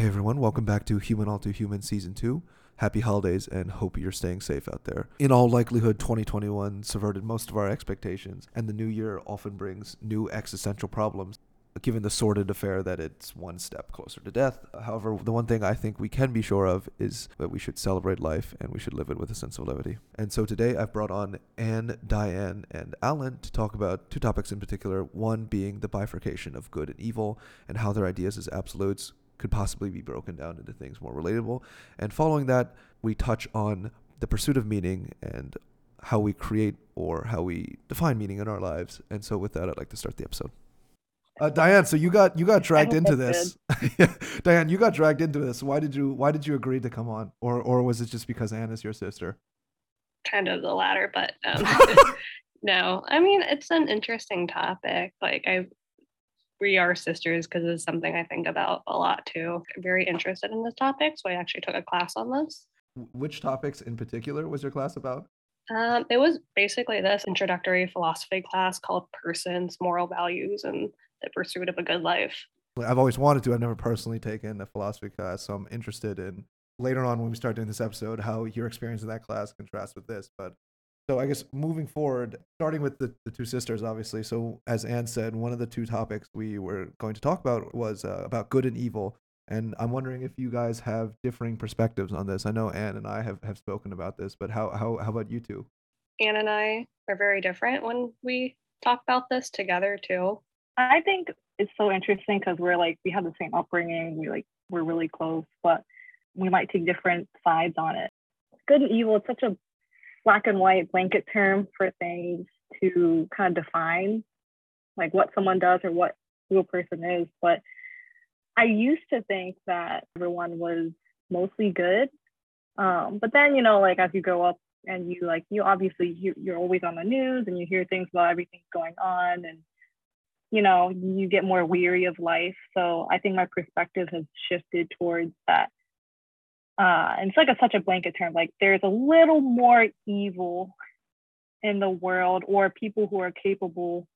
Hey everyone, welcome back to Human All Too Human Season 2. Happy holidays and hope you're staying safe out there. In all likelihood, 2021 subverted most of our expectations, and the new year often brings new existential problems, given the sordid affair that it's one step closer to death. However, the one thing I think we can be sure of is that we should celebrate life and we should live it with a sense of levity. And so today I've brought on Anne, Diane, and Alan to talk about two topics in particular one being the bifurcation of good and evil and how their ideas as absolutes could possibly be broken down into things more relatable. And following that, we touch on the pursuit of meaning and how we create or how we define meaning in our lives. And so, with that, I'd like to start the episode. Uh, Diane, so you got you got dragged into this. Diane, you got dragged into this. Why did you Why did you agree to come on, or or was it just because Anne is your sister? Kind of the latter, but um, no. I mean, it's an interesting topic. Like I we are sisters because it's something I think about a lot too. I'm very interested in this topic, so I actually took a class on this. Which topics in particular was your class about? Um, it was basically this introductory philosophy class called Persons, Moral Values, and the Pursuit of a Good Life. I've always wanted to. I've never personally taken a philosophy class, so I'm interested in later on when we start doing this episode how your experience in that class contrasts with this. But so I guess moving forward, starting with the, the two sisters, obviously. So as Anne said, one of the two topics we were going to talk about was uh, about good and evil. And I'm wondering if you guys have differing perspectives on this. I know Anne and I have, have spoken about this, but how, how, how about you two? Anne and I are very different when we talk about this together too. I think it's so interesting because we're like we have the same upbringing. We like we're really close, but we might take different sides on it. Good and evil. It's such a black and white blanket term for things to kind of define like what someone does or what who a person is. But I used to think that everyone was mostly good. Um, but then, you know, like as you grow up and you like, you obviously you, you're always on the news and you hear things about everything going on and, you know, you get more weary of life. So I think my perspective has shifted towards that uh, and it's like a, such a blanket term like there's a little more evil in the world or people who are capable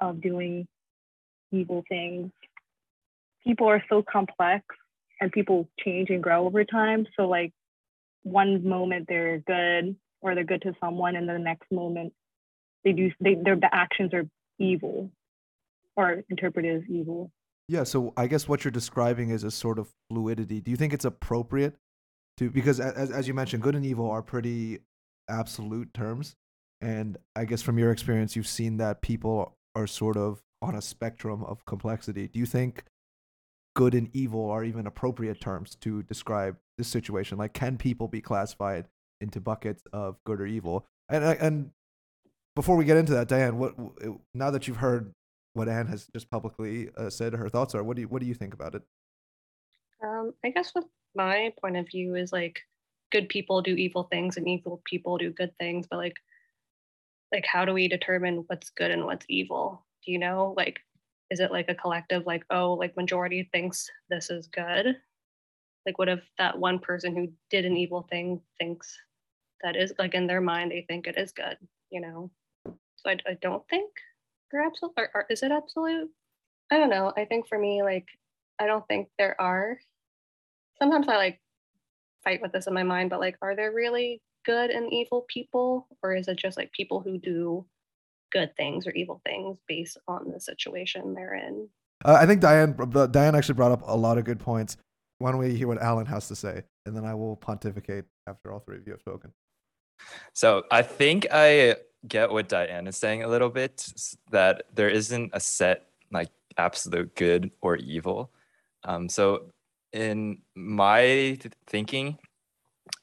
of doing evil things. People are so complex and people change and grow over time. So like one moment they're good or they're good to someone and the next moment they do they their the actions are evil or interpreted as evil. Yeah so i guess what you're describing is a sort of fluidity. Do you think it's appropriate to because as as you mentioned, good and evil are pretty absolute terms, and I guess from your experience, you've seen that people are sort of on a spectrum of complexity. Do you think good and evil are even appropriate terms to describe this situation? Like, can people be classified into buckets of good or evil? And and before we get into that, Diane, what now that you've heard what Anne has just publicly uh, said her thoughts are, what do you what do you think about it? Um, I guess with my point of view is like good people do evil things and evil people do good things but like like how do we determine what's good and what's evil? Do you know? Like is it like a collective like oh like majority thinks this is good? Like what if that one person who did an evil thing thinks that is like in their mind they think it is good you know? So i, I don't think they're absolute or, or is it absolute? I don't know. I think for me like i don't think there are sometimes I like fight with this in my mind, but like, are there really good and evil people, or is it just like people who do good things or evil things based on the situation they're in? Uh, I think Diane Diane actually brought up a lot of good points. Why don't we hear what Alan has to say, and then I will pontificate after all three of you have spoken. So I think I get what Diane is saying a little bit that there isn't a set like absolute good or evil. Um, so in my thinking,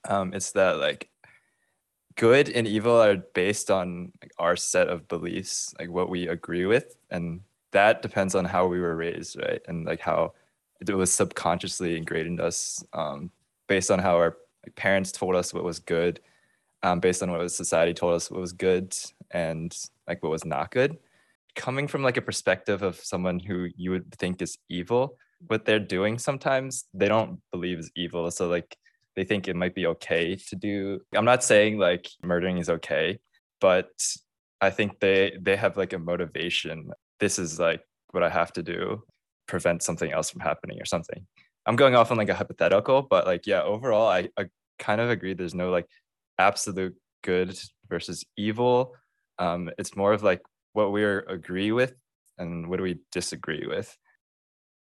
um, it's that like good and evil are based on like, our set of beliefs, like what we agree with, and that depends on how we were raised, right? And like how it was subconsciously ingrained in us, um, based on how our like, parents told us what was good, um, based on what society told us what was good, and like what was not good. Coming from like a perspective of someone who you would think is evil, what they're doing sometimes they don't believe is evil so like they think it might be okay to do i'm not saying like murdering is okay but i think they they have like a motivation this is like what i have to do prevent something else from happening or something I'm going off on like a hypothetical, but like yeah, overall, I, I kind of agree. There's no like absolute good versus evil. Um, it's more of like what we agree with and what do we disagree with.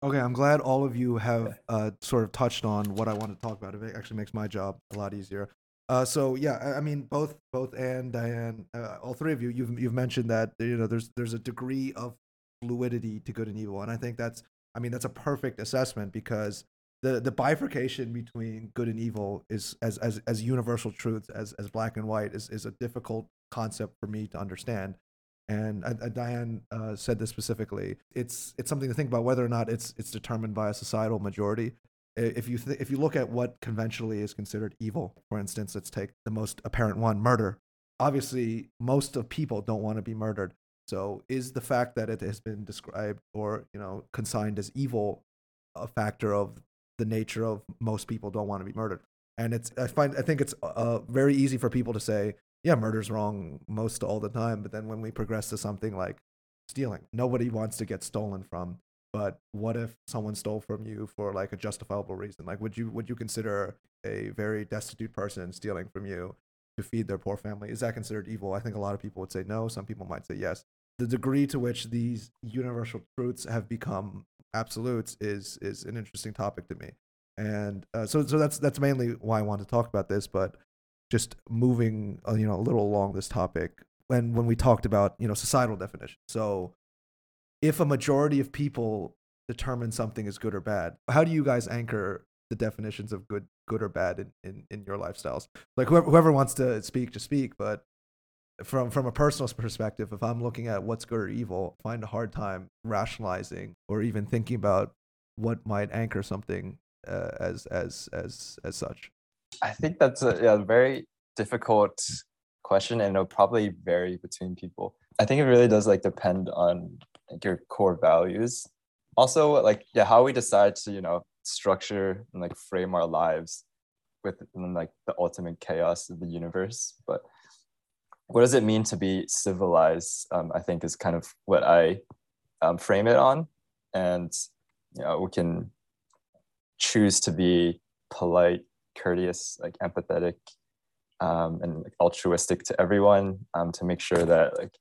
Okay, I'm glad all of you have uh, sort of touched on what I want to talk about. It actually makes my job a lot easier. Uh, so yeah, I, I mean, both both Anne, Diane, uh, all three of you, you've you've mentioned that you know there's there's a degree of fluidity to good and evil, and I think that's I mean that's a perfect assessment because the the bifurcation between good and evil is as as as universal truths as as black and white is is a difficult concept for me to understand and uh, uh, Diane uh, said this specifically. It's it's something to think about whether or not it's it's determined by a societal majority. If you th- if you look at what conventionally is considered evil, for instance, let's take the most apparent one, murder. Obviously, most of people don't want to be murdered. So, is the fact that it has been described or you know consigned as evil a factor of the nature of most people don't want to be murdered? And it's I find I think it's uh, very easy for people to say yeah, murder's wrong most all the time. But then when we progress to something like stealing, nobody wants to get stolen from. But what if someone stole from you for like a justifiable reason? Like, would you would you consider a very destitute person stealing from you to feed their poor family? Is that considered evil? I think a lot of people would say no. Some people might say yes. The degree to which these universal truths have become absolutes is is an interesting topic to me. And uh, so so that's that's mainly why I want to talk about this. But just moving uh, you know a little along this topic when when we talked about you know societal definition. So if a majority of people determine something is good or bad how do you guys anchor the definitions of good good or bad in in, in your lifestyles? Like whoever, whoever wants to speak to speak but from from a personal perspective if i'm looking at what's good or evil I find a hard time rationalizing or even thinking about what might anchor something uh, as as as as such I think that's a yeah, very difficult question and it'll probably vary between people. I think it really does like depend on like, your core values. Also, like yeah, how we decide to, you know, structure and like frame our lives within like the ultimate chaos of the universe. But what does it mean to be civilized? Um, I think is kind of what I um, frame it on. And you know, we can choose to be polite courteous, like empathetic, um, and like, altruistic to everyone um, to make sure that like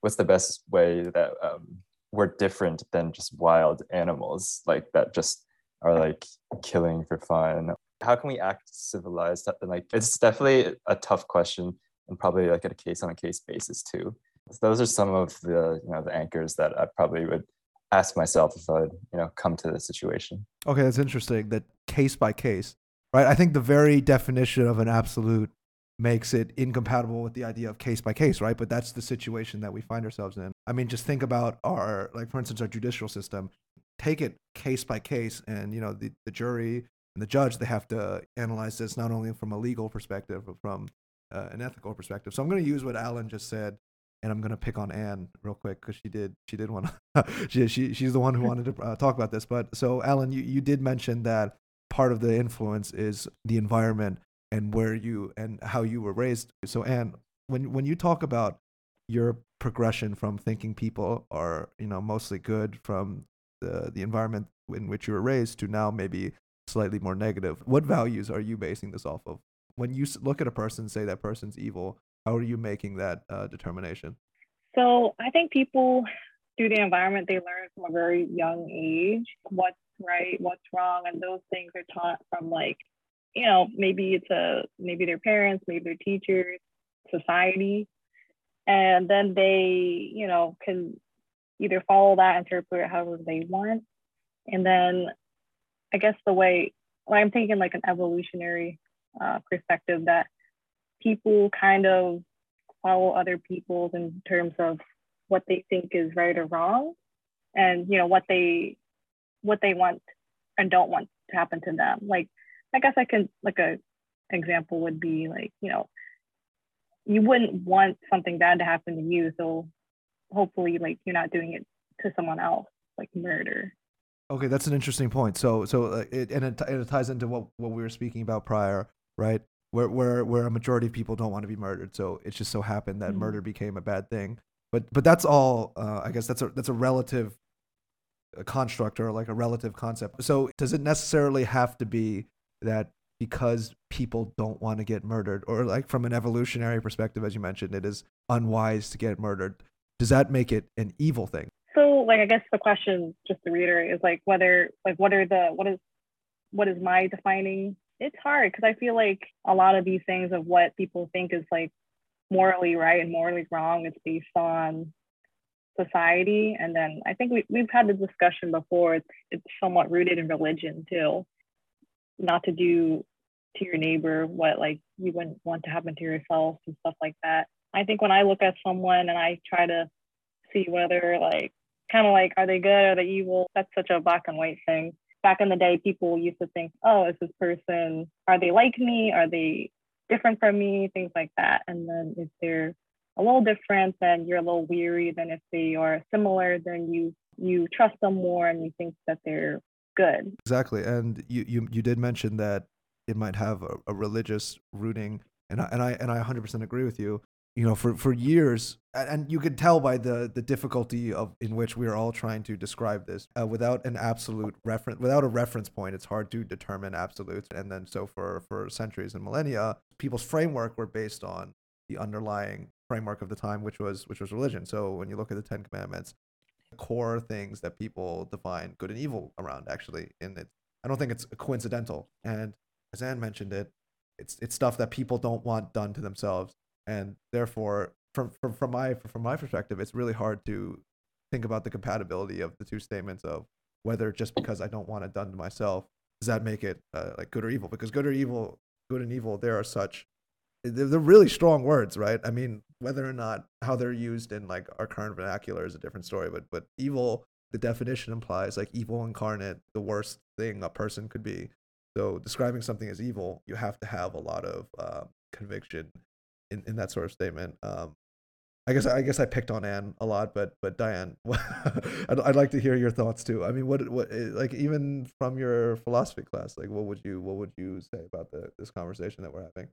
what's the best way that um, we're different than just wild animals like that just are like killing for fun. How can we act civilized? And like it's definitely a tough question and probably like at a case on a case basis too. So those are some of the you know the anchors that I probably would ask myself if I'd you know come to the situation. Okay, that's interesting. That case by case right? I think the very definition of an absolute makes it incompatible with the idea of case by case, right? But that's the situation that we find ourselves in. I mean, just think about our, like, for instance, our judicial system. Take it case by case, and you know, the, the jury and the judge they have to analyze this not only from a legal perspective but from uh, an ethical perspective. So I'm going to use what Alan just said, and I'm going to pick on Anne real quick because she did she did want she, she she's the one who wanted to uh, talk about this. But so Alan, you you did mention that part of the influence is the environment and where you and how you were raised. So, Anne, when when you talk about your progression from thinking people are you know mostly good from the the environment in which you were raised to now maybe slightly more negative, what values are you basing this off of? When you look at a person, say that person's evil, how are you making that uh, determination? So I think people the environment they learn from a very young age what's right, what's wrong, and those things are taught from like, you know, maybe it's a maybe their parents, maybe their teachers, society, and then they, you know, can either follow that, interpret it however they want, and then I guess the way well, I'm thinking like an evolutionary uh, perspective that people kind of follow other people's in terms of what they think is right or wrong and you know what they what they want and don't want to happen to them. Like, I guess I can, like, a example would be like, you know, you wouldn't want something bad to happen to you. So hopefully, like, you're not doing it to someone else, like murder. Okay, that's an interesting point. So, so uh, it and it, it ties into what what we were speaking about prior, right? Where where where a majority of people don't want to be murdered. So it just so happened that mm-hmm. murder became a bad thing. But but that's all. Uh, I guess that's a that's a relative construct or like a relative concept. So does it necessarily have to be that because people don't want to get murdered or like from an evolutionary perspective as you mentioned it is unwise to get murdered does that make it an evil thing So like I guess the question, just to reiterate, is like whether like what are the what is what is my defining? It's hard because I feel like a lot of these things of what people think is like morally right and morally wrong is based on society. And then I think we, we've had the discussion before. It's it's somewhat rooted in religion too. Not to do to your neighbor what like you wouldn't want to happen to yourself and stuff like that. I think when I look at someone and I try to see whether like kind of like are they good are they evil that's such a black and white thing back in the day people used to think oh is this person are they like me are they different from me things like that. And then if they're a little different then you're a little weary then if they are similar then you you trust them more and you think that they're good. Exactly. And you you, you did mention that it might have a, a religious rooting and I, and I and I 100% agree with you you know for for years and you can tell by the the difficulty of in which we are all trying to describe this uh, without an absolute reference without a reference point it's hard to determine absolutes. And then so for for centuries and millennia people's framework were based on the underlying framework of the time which was which was religion. So when you look at the 10 commandments the core things that people define good and evil around actually and it i don't think it's coincidental. And as anne mentioned it it's it's stuff that people don't want done to themselves and therefore from from, from my from my perspective it's really hard to think about the compatibility of the two statements of whether just because i don't want it done to myself does that make it uh, like good or evil? Because good or evil good and evil there are such they're, they're really strong words right? I mean whether or not how they're used in like our current vernacular is a different story but but evil the definition implies like evil incarnate the worst thing a person could be. So describing something as evil you have to have a lot of uh, conviction in, in that sort of statement um, I guess I guess I picked on Anne a lot, but but Diane, I'd, I'd like to hear your thoughts too. I mean, what what eh, like even from your philosophy class, like what would you what would you say about the this conversation that we're having?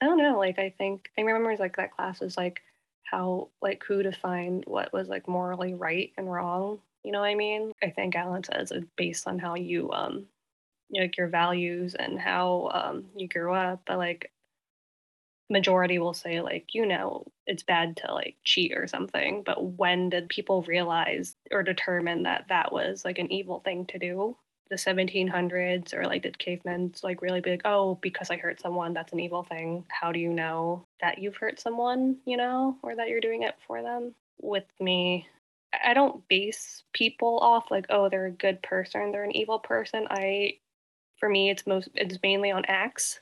I don't know. Like I think I remember like that class was like how like who defined what was like morally right and wrong. You know what I mean? I think Alan says it's based on how you um like your values and how um you grew up. But like majority will say like you know it's bad to like cheat or something but when did people realize or determine that that was like an evil thing to do? The 1700s or like did cavemen like really be like oh because i hurt someone that's an evil thing. How do you know that you've hurt someone you know or that you're doing it for them? With me i don't base people off like oh they're a good person they're an evil person. I for me it's most it's mainly on acts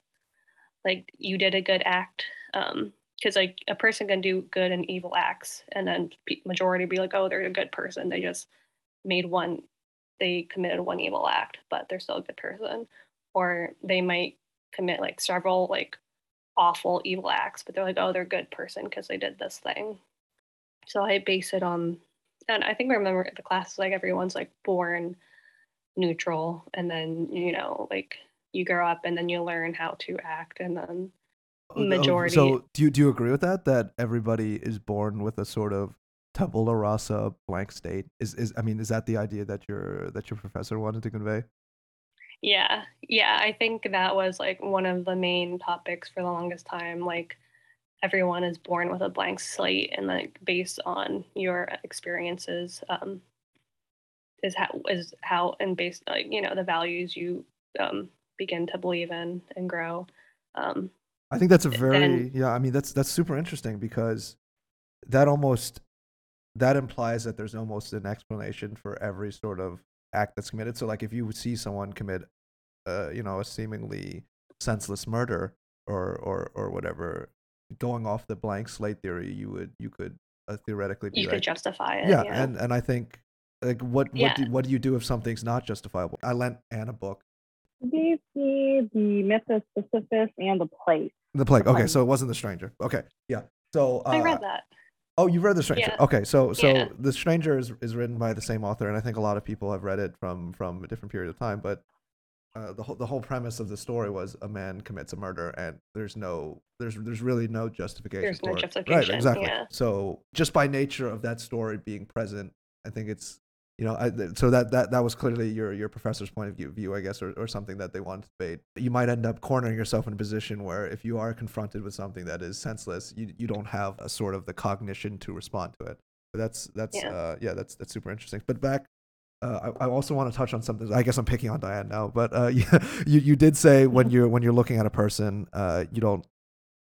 like you did a good act um because like a person can do good and evil acts and then majority be like oh they're a good person. They just made one they committed one evil act but they're still a good person. Or they might commit like several like awful evil acts but they're like oh they're a good person because they did this thing. So i base it on and i think i remember the class like everyone's like born neutral and then you know like you grow up and then you learn how to act and then Oh, oh, majority So do you do you agree with that? That everybody is born with a sort of tabula rasa blank state? Is is I mean, is that the idea that your that your professor wanted to convey? yeah yeah i think that was like one of the main topics for the longest time like everyone is born with a blank slate and like based on your experiences um is how is how and based like you know the values you um begin to believe in and grow um I think that's a very yeah. I mean, that's that's super interesting because that almost that implies that there's almost an explanation for every sort of act that's committed. So, like, if you see someone commit, uh, you know, a seemingly senseless murder or or or whatever, going off the blank slate theory, you would you could uh, theoretically be you like, could justify it yeah, yeah and and I think like what what Yeah. do, what do you do if something's not justifiable? I lent Anne a book. Gave me the myth of Sisyphus and the place The plague. Okay, so it wasn't the stranger. Okay, yeah. So uh, i read that Oh, you read The Stranger. Yeah. Okay, so so Yeah. The Stranger is, is written by the same author, and I think a lot of people have read it from from a different period of time. But uh, the whole the whole premise of the story was a man commits a murder, and there's no there's there's really no justification. There's no justification, Right, exactly. yeah. So just by nature of that story being present, I think it's you know, I, so that, that that was clearly your your professor's point of view, view I guess, or, or something that they wanted to debate. You might end up cornering yourself in a position where if you are confronted with something that is senseless, you you don't have a sort of the cognition to respond to it. But that's that's Yeah. uh, yeah, that's that's super interesting. But back uh, I, I also want to touch on something. I guess I'm picking on Diane now, but uh, yeah, you you did say when you're when you're looking at a person, uh, you don't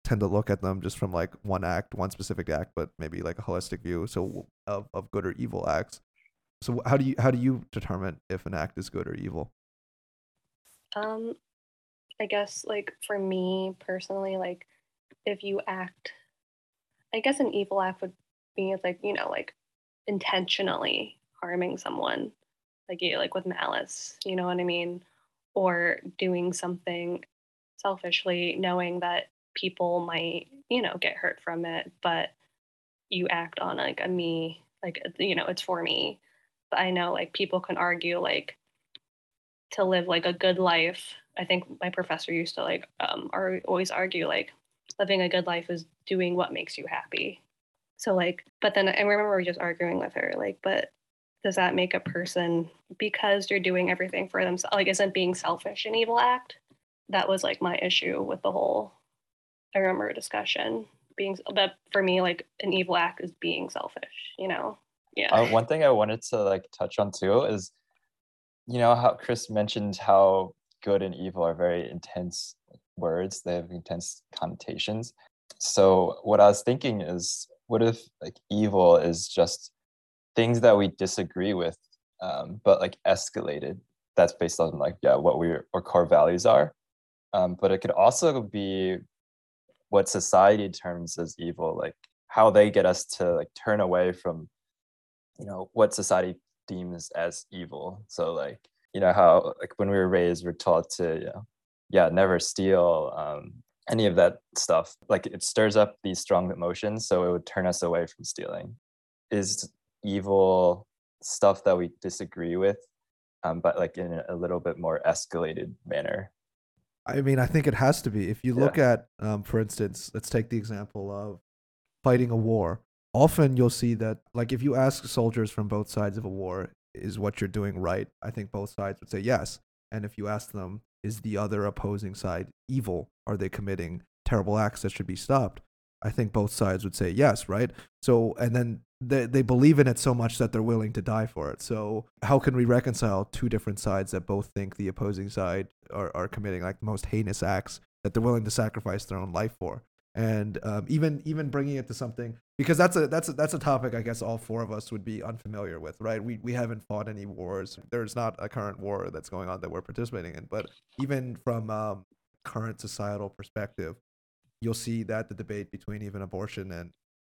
tend to look at them just from like one act, one specific act, but maybe like a holistic view. So of of good or evil acts. So how do you how do you determine if an act is good or evil? Um, I guess like for me personally, like if you act, I guess an evil act would be like you know like intentionally harming someone, like you like with malice. You know what I mean? Or doing something selfishly, knowing that people might you know get hurt from it, but you act on like a me, like you know it's for me. I know like people can argue like to live like a good life. I think my professor used to like um or always argue like living a good life is doing what makes you happy. So like but then i remember just arguing with her like but does that make a person because you're doing everything for themselves like isn't being selfish an evil act? That was like my issue with the whole i remember discussion being but for me like an evil act is being selfish you know yeah Uh, one thing I wanted to like touch on too is, you know, how Chris mentioned how good and evil are very intense words. They have intense connotations. So what I was thinking is, what if like evil is just things that we disagree with, um, but like escalated? That's based on like yeah, what we our core values are. Um, but it could also be what society terms as evil, like how they get us to like turn away from you know what society deems as evil so like you know how like when we were raised we're taught to you know, yeah never steal um any of that stuff like it stirs up these strong emotions so it would turn us away from stealing is evil stuff that we disagree with um but like in a little bit more escalated manner I mean, I think it has to be. If you Yeah. look at, um, for instance, let's take the example of fighting a war. Often you'll see that, like, if you ask soldiers from both sides of a war, is what you're doing right? I think both sides would say yes. And if you ask them, is the other opposing side evil? Are they committing terrible acts that should be stopped? I think both sides would say yes, right? So, and then they, they believe in it so much that they're willing to die for it. So, how can we reconcile two different sides that both think the opposing side are, are committing like the most heinous acts that they're willing to sacrifice their own life for? And um, even even bringing it to something because that's a that's a that's a topic I guess all four of us would be unfamiliar with, right? We we haven't fought any wars. There's not a current war that's going on that we're participating in, but even from um, current societal perspective, you'll see that the debate between even abortion and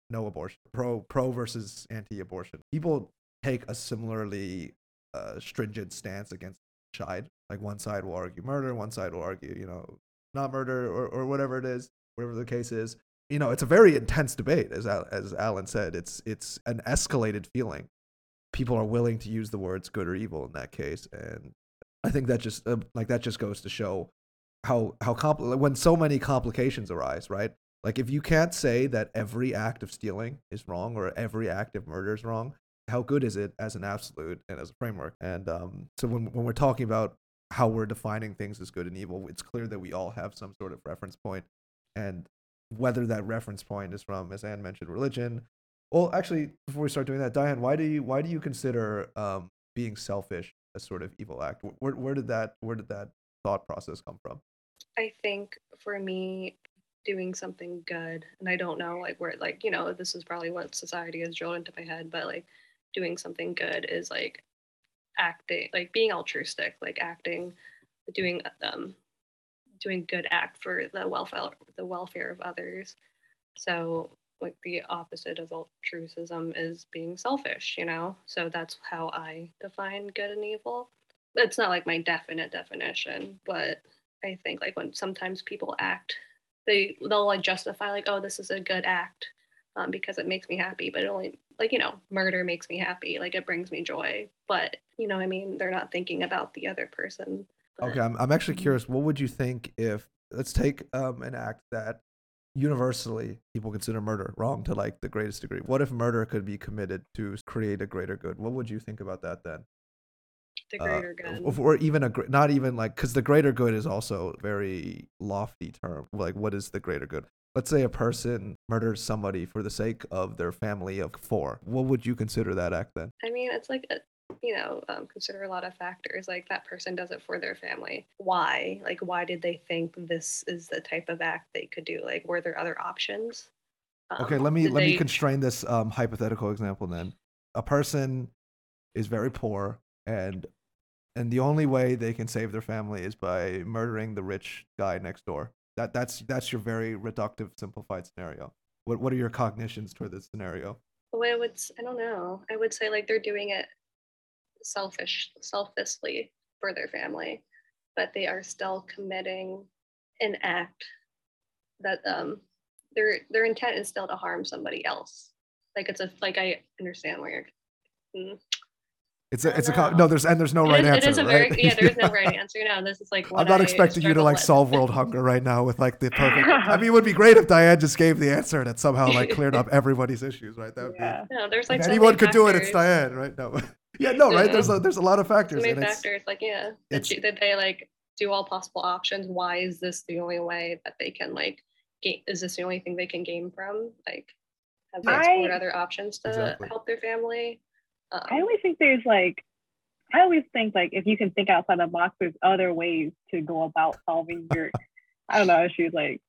no abortion, pro pro versus anti-abortion, people take a similarly uh, stringent stance against side. Like one side will argue murder, one side will argue, you know, not murder or, or whatever it is, whatever the case is. You know, it's a very intense debate, as as Alan said. It's it's an escalated feeling. People are willing to use the words good or evil in that case, and I think that just uh, like that just goes to show how how compl- when so many complications arise, right? Like if you can't say that every act of stealing is wrong or every act of murder is wrong, how good is it as an absolute and as a framework? And um, so when when we're talking about how we're defining things as good and evil, it's clear that we all have some sort of reference point, and whether that reference point is from, as Anne mentioned, religion. Well, actually, before we start doing that, Diane, why do you why do you consider um, being selfish a sort of evil act? Where where did that where did that thought process come from? I think for me, doing something good, and I don't know, like, where, like, you know, this is probably what society has drilled into my head, but like, doing something good is like acting, like, being altruistic, like, acting, doing, um, doing good act for the welfare, the welfare of others. So, like, the opposite of altruism is being selfish, you know? So that's how I define good and evil. It's not like my definite definition, but I think like when sometimes people act, they they'll like justify like, oh, this is a good act um, because it makes me happy. But it only like you know, murder makes me happy. Like it brings me joy. But you know, I mean, they're not thinking about the other person. Okay, I'm, I'm actually curious. What would you think if let's take um, an act that universally people consider murder wrong to like the greatest degree. What if murder could be committed to create a greater good? What would you think about that then? The Uh, greater good. Or, even a not even like because the greater good is also a very lofty term. Like, what is the greater good? Let's say a person murders somebody for the sake of their family of four. What would you consider that act then? I mean, it's like, a, you know, um, consider a lot of factors. Like that person does it for their family. Why? Like, why did they think this is the type of act they could do? Like, were there other options? Okay, Um, let me let me constrain this um, hypothetical example then. A person is very poor and and the only way they can save their family is by murdering the rich guy next door. That that's that's your very reductive simplified scenario. What what are your cognitions toward this scenario? Well, I would, I don't know. I would say like they're doing it selfish, selflessly for their family, but they are still committing an act that um their their intent is still to harm somebody else. Like it's a like I understand where you're. Mm. It's a, it's a no. There's and there's no It right is- answer. It is a right? very yeah. There's no right answer. No, this is like I'm not I expecting you to like with. solve world hunger right now with like the perfect. I mean, it would be great if Diane just gave the answer and it somehow like cleared up everybody's issues, right? That would be. Yeah. No, there's like so anyone could do it, it's. Diane, right? No, yeah, no, right? There's a, there's a lot of So factors, many and it's factors. Like yeah, it's- did, you, did they like do all possible options? Why is this the only way that they can like gain? Is this the only thing they can gain from? Like, have they explored I- other options to Exactly. help their family? Um, I always think there's like, I always think like if you can think outside the box, there's other ways to go about solving your, I don't know, issues like.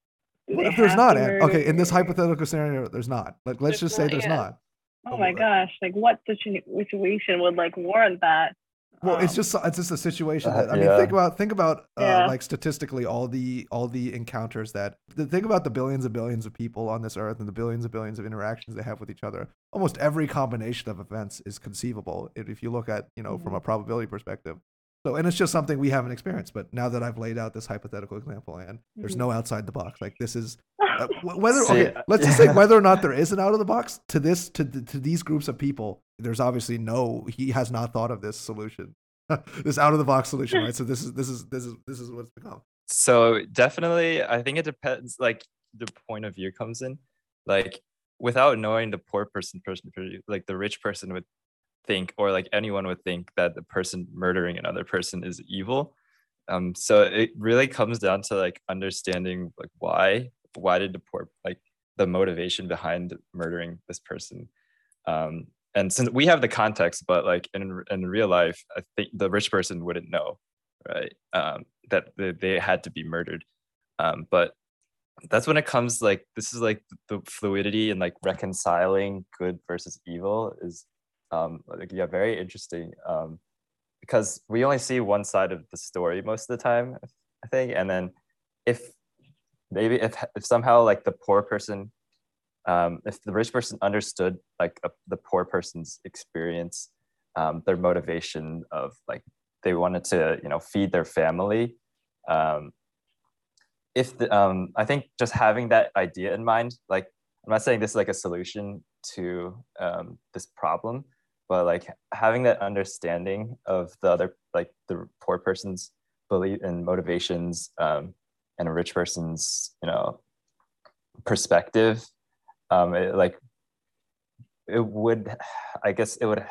do What they if there's not? Okay, in this hypothetical scenario, there's not. Like, let's There's just say not, there's yeah. not. Oh my gosh! Like what situ- situation would like warrant that? Well, it's Um, just it's just a situation that I mean, yeah. think about think about uh, Yeah. like statistically all the all the encounters that the think about the billions and billions of people on this earth and the billions and billions of interactions they have with each other. Almost every combination of events is conceivable if if you look at you know from a probability perspective. So, and it's just something we haven't experienced. But now that I've laid out this hypothetical example, and there's Mhm. no outside the box. Like this is uh, whether See, okay, let's just say whether or not there is an out of the box to this to to these groups of people. There's obviously no. He has not thought of this solution, this out of the box solution, right? So this is this is this is this is what's become. So definitely, I think it depends. Like the point of view comes in, like without knowing the poor person, person, like the rich person would think, or like anyone would think that the person murdering another person is evil. Um, so it really comes down to like understanding like why, why did the poor like the motivation behind murdering this person. Um, and since we have the context, but like in in real life, I think the rich person wouldn't know right? Um, that they, they had to be murdered. Um, but that's when it comes like this is like the fluidity and like reconciling good versus evil is um, like yeah very interesting um, because we only see one side of the story most of the time I think and then if maybe if, if somehow like the poor person um, if the rich person understood like a, the poor person's experience um, their motivation of like they wanted to you know feed their family um, if the, um, i think just having that idea in mind like i'm not saying this is like a solution to um, this problem but like having that understanding of the other like the poor person's belief and motivations um, and a rich person's you know perspective um, it, like it would i guess it would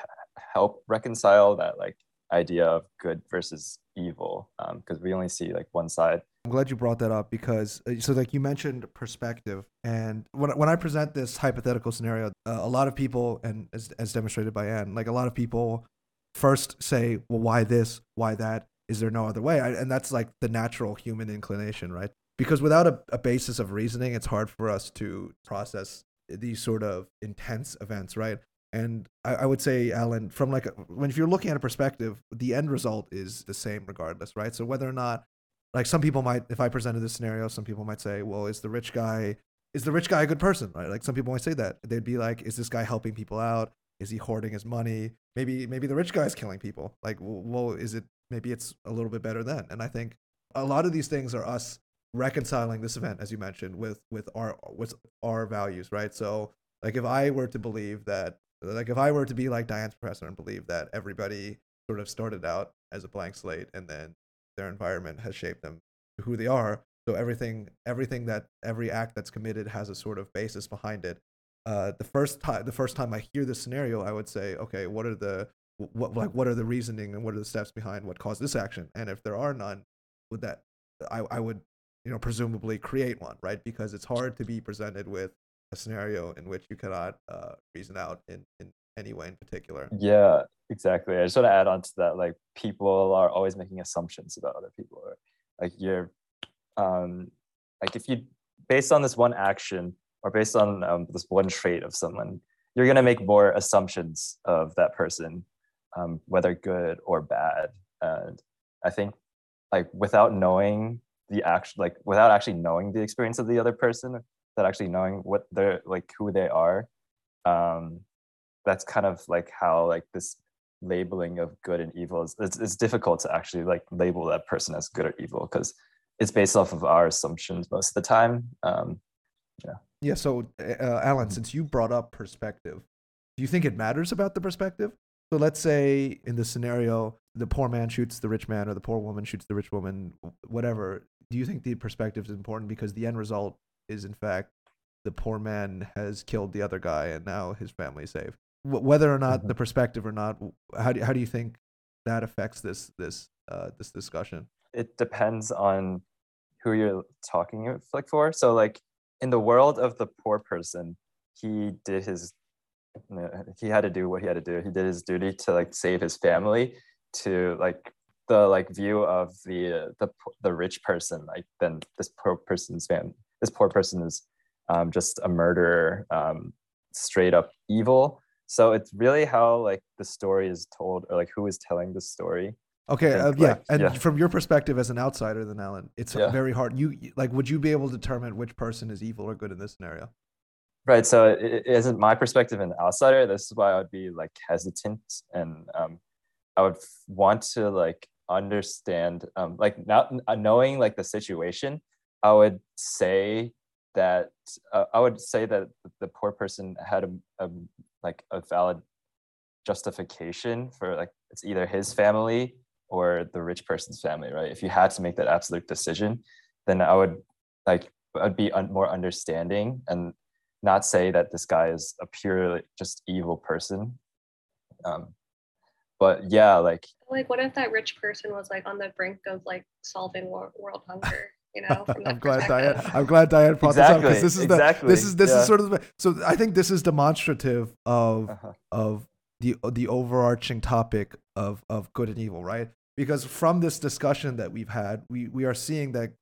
help reconcile that like idea of good versus evil because we only see like one side I'm glad you brought that up because uh, so like you mentioned perspective and when when I present this hypothetical scenario, uh, a lot of people and as as demonstrated by Anne, like a lot of people first say, well, why this, why that? Is there no other way? I, and that's like the natural human inclination, right? Because without a, a basis of reasoning, it's hard for us to process these sort of intense events, right? And I, I would say, Alan, from like a, when if you're looking at a perspective, the end result is the same regardless, right? So whether or not like some people might if i presented this scenario some people might say well is the rich guy is the rich guy a good person right like some people might say that they'd be like is this guy helping people out is he hoarding his money? Maybe maybe the rich guy's killing people. Like well is it maybe it's a little bit better then. And i think a lot of these things are us reconciling this event as you mentioned with with our with our values right? So like if i were to believe that like if i were to be like diane's professor and believe that everybody sort of started out as a blank slate and then their environment has shaped them to who they are So everything everything that every act that's committed has a sort of basis behind it. Uh, the first time the first time I hear this scenario, I would say, okay, what are the what like what are the reasoning and what are the steps behind what caused this action? And if there are none, would that I, I would you know presumably create one, right? Because it's hard to be presented with a scenario in which you cannot uh, reason out in, in any way in particular. Yeah, exactly. I just want to add on to that. Like people are always making assumptions about other people. Like you're, um, like if you based on this one action or based on um, this one trait of someone, you're gonna make more assumptions of that person, um, whether good or bad. And I think like without knowing the actual, like without actually knowing the experience of the other person, that actually knowing what they're like who they are um that's kind of like how like this labeling of good and evil is it's, it's difficult to actually like label that person as good or evil because it's based off of our assumptions most of the time um yeah yeah so uh, alan since you brought up perspective do you think it matters about the perspective so let's say in this scenario the poor man shoots the rich man or the poor woman shoots the rich woman whatever do you think the perspective is important because the end result is in fact the poor man has killed the other guy and now his family's safe. Whether or not mm-hmm. the perspective or not, how do, how do you think that affects this this uh, this discussion? It depends on who you're talking like for. So like in the world of the poor person, he did his he had to do what he had to do. He did his duty to like save his family. To like the like view of the the the rich person, like then this poor person's family this poor person is um, just a murderer, um, straight up evil. So it's really how like the story is told, or like who is telling the story. Okay, uh, yeah, like, and yeah. from your perspective as an outsider, then Alan, it's yeah. very hard. You like, would you be able to determine which person is evil or good in this scenario? Right. So it, it isn't my perspective an outsider. This is why I would be like hesitant, and um, I would want to like understand, um, like not knowing like the situation I would say that uh, I would say that the poor person had a, a like a valid justification for like it's either his family or the rich person's family, right? If you had to make that absolute decision, then I would like I'd be un- more understanding and not say that this guy is a purely just evil person. Um, but yeah, like like what if that rich person was like on the brink of like solving world hunger? you know. I'm glad Diane. I'm glad Diane brought exactly, this up because this is exactly. the this is this yeah. is sort of the, so I think this is demonstrative of uh-huh. of the the overarching topic of of good and evil, right? Because from this discussion that we've had, we we are seeing that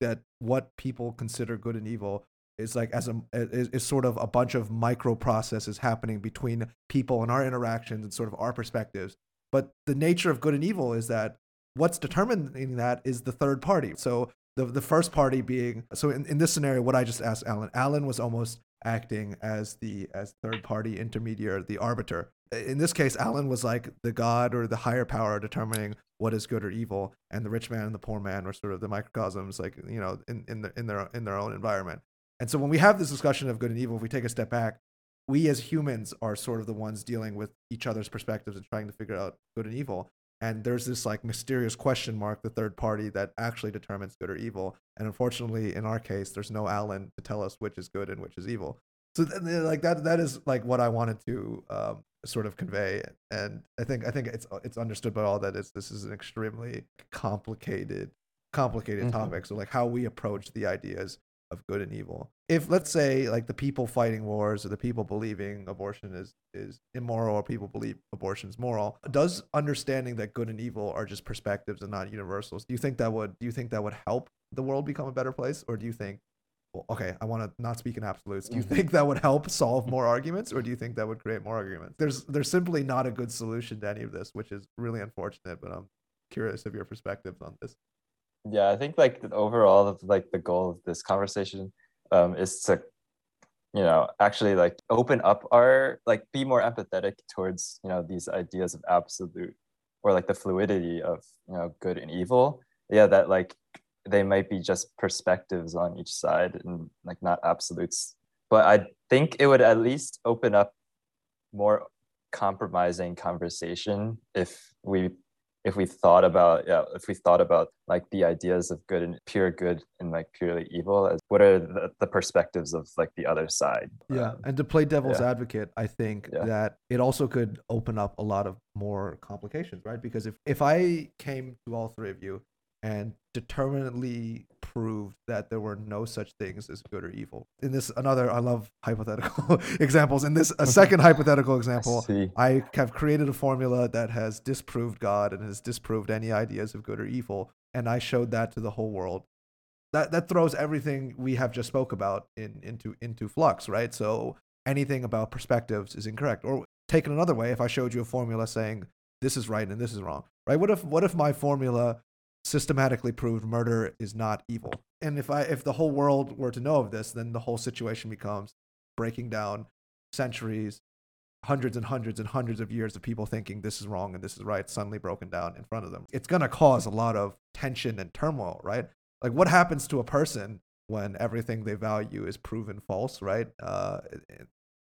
that what people consider good and evil is like as a is, is sort of a bunch of micro processes happening between people and our interactions and sort of our perspectives. But the nature of good and evil is that what's determining that is the third party. So the the first party being so in, in this scenario what i just asked alan alan was almost acting as the as third party intermediary the arbiter in this case alan was like the god or the higher power determining what is good or evil and the rich man and the poor man were sort of the microcosms like you know in in, the, in their in their own environment. And so when we have this discussion of good and evil if we take a step back we as humans are sort of the ones dealing with each other's perspectives and trying to figure out good and evil. And there's this like mysterious question mark the third party that actually determines good or evil. And unfortunately in our case there's no alan to tell us which is good and which is evil. So like that that is like what i wanted to um, sort of convey and i think i think it's it's understood by all that it's this is an extremely complicated complicated mm-hmm. topic so like how we approach the ideas of good and evil. If let's say like the people fighting wars or the people believing abortion is is immoral or people believe abortion is moral, does understanding that good and evil are just perspectives and not universals, do you think that would do you think that would help the world become a better place or do you think okay, I want to not speak in absolutes. Do you mm-hmm. think that would help solve more arguments, or do you think that would create more arguments? There's there's simply not a good solution to any of this, which is really unfortunate. But I'm curious of your perspectives on this yeah i think like overall like the goal of this conversation um, is to you know actually like open up our like be more empathetic towards you know these ideas of absolute or like the fluidity of you know good and evil yeah that like they might be just perspectives on each side and like not absolutes but i think it would at least open up more compromising conversation if we if we thought about yeah if we thought about like the ideas of good and pure good and like purely evil as what are the, the perspectives of like the other side Yeah, Um, and to play devil's yeah. advocate, I think Yeah. that it also could open up a lot of more complications, right? Because if if I came to all three of you and determinedly proved that there were no such things as good or evil, in this another I love hypothetical examples. In this a second hypothetical example, see. I have created a formula that has disproved God and has disproved any ideas of good or evil, and I showed that to the whole world. That that throws everything we have just spoke about in into into flux, right? So anything about perspectives is incorrect. Or taken another way, if I showed you a formula saying this is right and this is wrong, right? What if what if my formula systematically proved murder is not evil? And if I if the whole world were to know of this, then the whole situation becomes breaking down centuries hundreds and hundreds and hundreds of years of people thinking this is wrong and this is right suddenly broken down in front of them. It's going to cause a lot of tension and turmoil, right? Like what happens to a person when everything they value is proven false, right? Uh,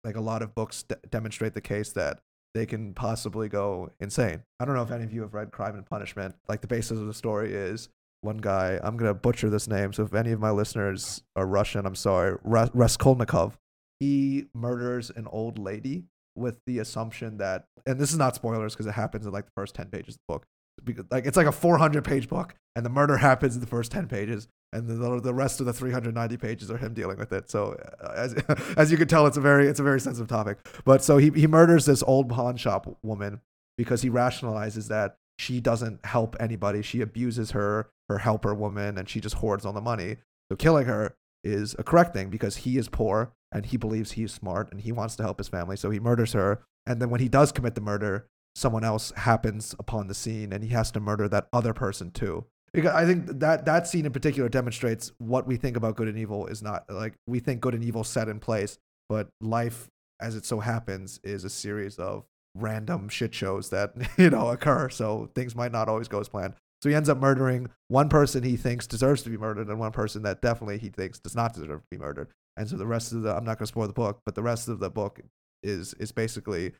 like a lot of books de- demonstrate the case that they can possibly go insane. I don't know if any of you have read Crime and Punishment. Like the basis of the story is one guy, I'm going to butcher this name. So if any of my listeners are Russian, I'm sorry, Ra- Raskolnikov. He murders an old lady with the assumption that, and this is not spoilers because it happens in like the first 10 pages of the book. Because, like it's like a 400 page book and the murder happens in the first 10 pages and the, the rest of the 390 pages are him dealing with it. So uh, as, as you can tell it's a very it's a very sensitive topic. But so he, he murders this old pawn shop woman because he rationalizes that she doesn't help anybody. She abuses her her helper woman and she just hoards all the money. So killing her is a correct thing because he is poor and he believes he's smart and he wants to help his family. So he murders her and then when he does commit the murder someone else happens upon the scene and he has to murder that other person too because I think that that scene in particular demonstrates what we think about good and evil is not like we think good and evil set in place, but life, as it so happens, is a series of random shit shows that you know occur. So things might not always go as planned. So he ends up murdering one person he thinks deserves to be murdered and one person that definitely he thinks does not deserve to be murdered. And so the rest of the I'm not going to spoil the book, but the rest of the book is is basically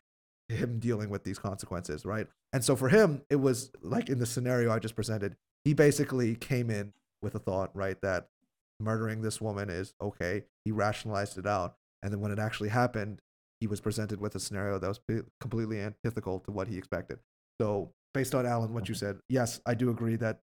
him dealing with these consequences, right? And so for him, it was like in the scenario I just presented, he basically came in with a thought, right, that murdering this woman is okay. He rationalized it out. And then when it actually happened, he was presented with a scenario that was completely antithetical to what he expected. So, based on Alan, what you said, yes, I do agree that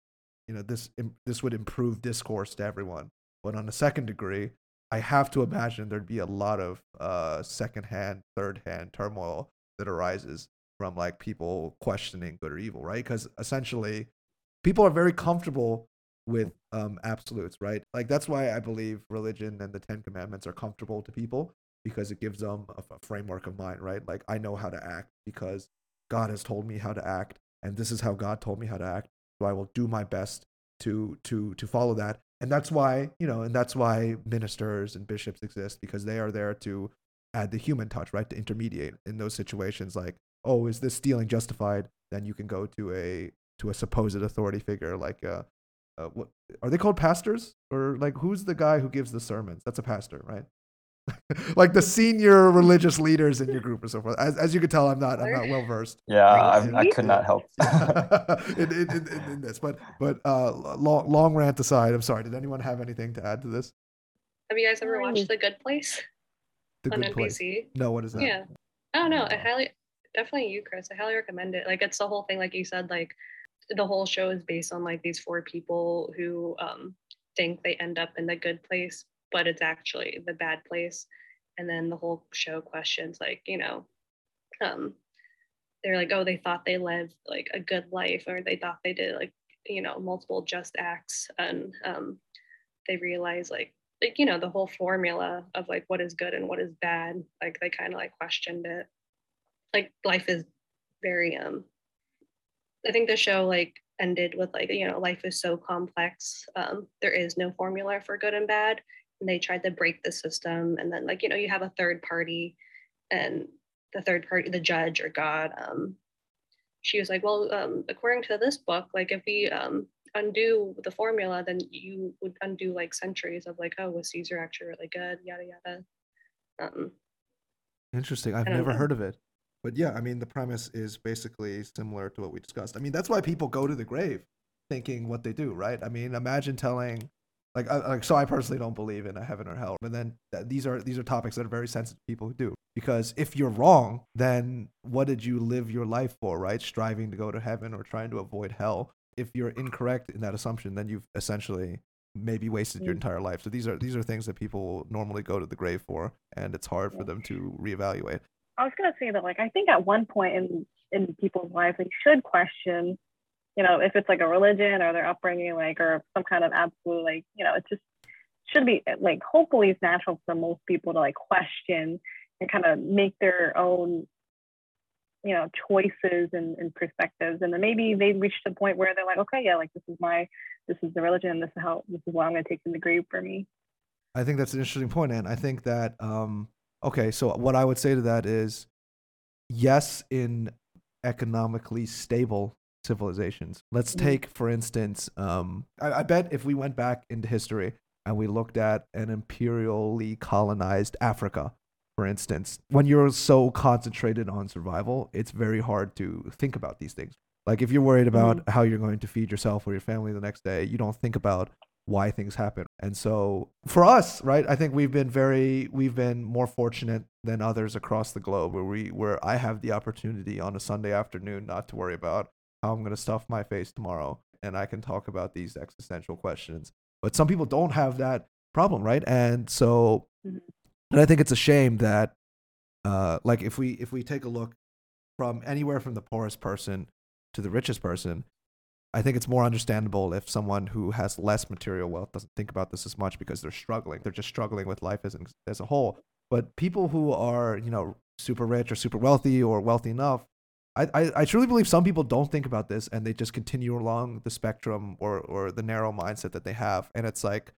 you know this this would improve discourse to everyone. But on a second degree, I have to imagine there'd be a lot of uh, secondhand, third-hand turmoil that arises from like people questioning good or evil, right? Because essentially, people are very comfortable with um, absolutes, right? Like that's why I believe religion and the Ten Commandments are comfortable to people because it gives them a, a framework of mind, right? Like I know how to act because God has told me how to act, and this is how God told me how to act. So I will do my best to to to follow that, and that's why you know, and that's why ministers and bishops exist because they are there to add the human touch, right? To intermediate in those situations, like oh, is this stealing justified? Then you can go to a to a supposed authority figure like uh, uh what are they called pastors? Or like who's the guy who gives the sermons? That's a pastor right? Like the senior religious leaders in your group or so forth. As, as you can tell i'm not i'm not well versed yeah I, I could not help. In, in, in, in, in this. But but uh long, long rant aside i'm sorry did anyone have anything to add to this? Have you guys ever watched The Good Place the on good place NBC? no what is that Yeah. I don't know. I highly, definitely you, Chris. I highly recommend it. Like, it's the whole thing, like you said, like the whole show is based on like these four people who um, think they end up in the good place, but it's actually the bad place. And then the whole show questions, like, you know, um, they're like, oh, they thought they lived like a good life, or they thought they did like, you know, multiple just acts, and um, they realize like like you know the whole formula of like what is good and what is bad like they kind of like questioned it. Like life is very um i think the show like ended with like you know life is so complex um there is no formula for good and bad and they tried to break the system and then like you know you have a third party and the third party the judge or god um she was like well um according to this book like if we um undo the formula, then you would undo like centuries of like, oh, was Caesar actually really good? Yada yada. Um, interesting i've never know. heard of it But yeah, I mean, the premise is basically similar to what we discussed. I mean, that's why people go to the grave thinking what they do, right? I mean, imagine telling, like, I, like so I personally don't believe in a heaven or hell, but then th- these are these are topics that are very sensitive to people who do. Because if you're wrong, then what did you live your life for, right? Striving to go to heaven or trying to avoid hell. If you're incorrect in that assumption, then you've essentially maybe wasted your Mm. entire life. So these are these are things that people normally go to the grave for, and it's hard for them to reevaluate. I was gonna say that like I think at one point in in people's lives they should question, you know, if it's like a religion or their upbringing, like or some kind of absolute like, you know, it just should be like hopefully it's natural for most people to like question and kind of make their own, you know, choices and, and perspectives. And then maybe they reach the point where they're like, okay, yeah, like this is my this is the religion, this is how this is what I'm gonna take in the grave for me. I think that's an interesting point, and I think that um, okay. So what I would say to that is, yes, in economically stable civilizations. Let's Mhm. take, for instance, um, I, I bet if we went back into history and we looked at an imperially colonized Africa, for instance, when you're so concentrated on survival, it's very hard to think about these things. Like if you're worried about how you're going to feed yourself or your family the next day, you don't think about why things happen. And so for us, right, I think we've been very we've been more fortunate than others across the globe where we where I have the opportunity on a Sunday afternoon not to worry about how I'm going to stuff my face tomorrow and I can talk about these existential questions. But some people don't have that problem, right? And so Mhm. And I think it's a shame that uh like if we if we take a look from anywhere from the poorest person to the richest person, I think it's more understandable if someone who has less material wealth doesn't think about this as much because they're struggling. They're just struggling with life as, as a whole. But people who are, you know, super rich or super wealthy or wealthy enough, I, I, I truly believe some people don't think about this and they just continue along the spectrum or, or the narrow mindset that they have. And it's like,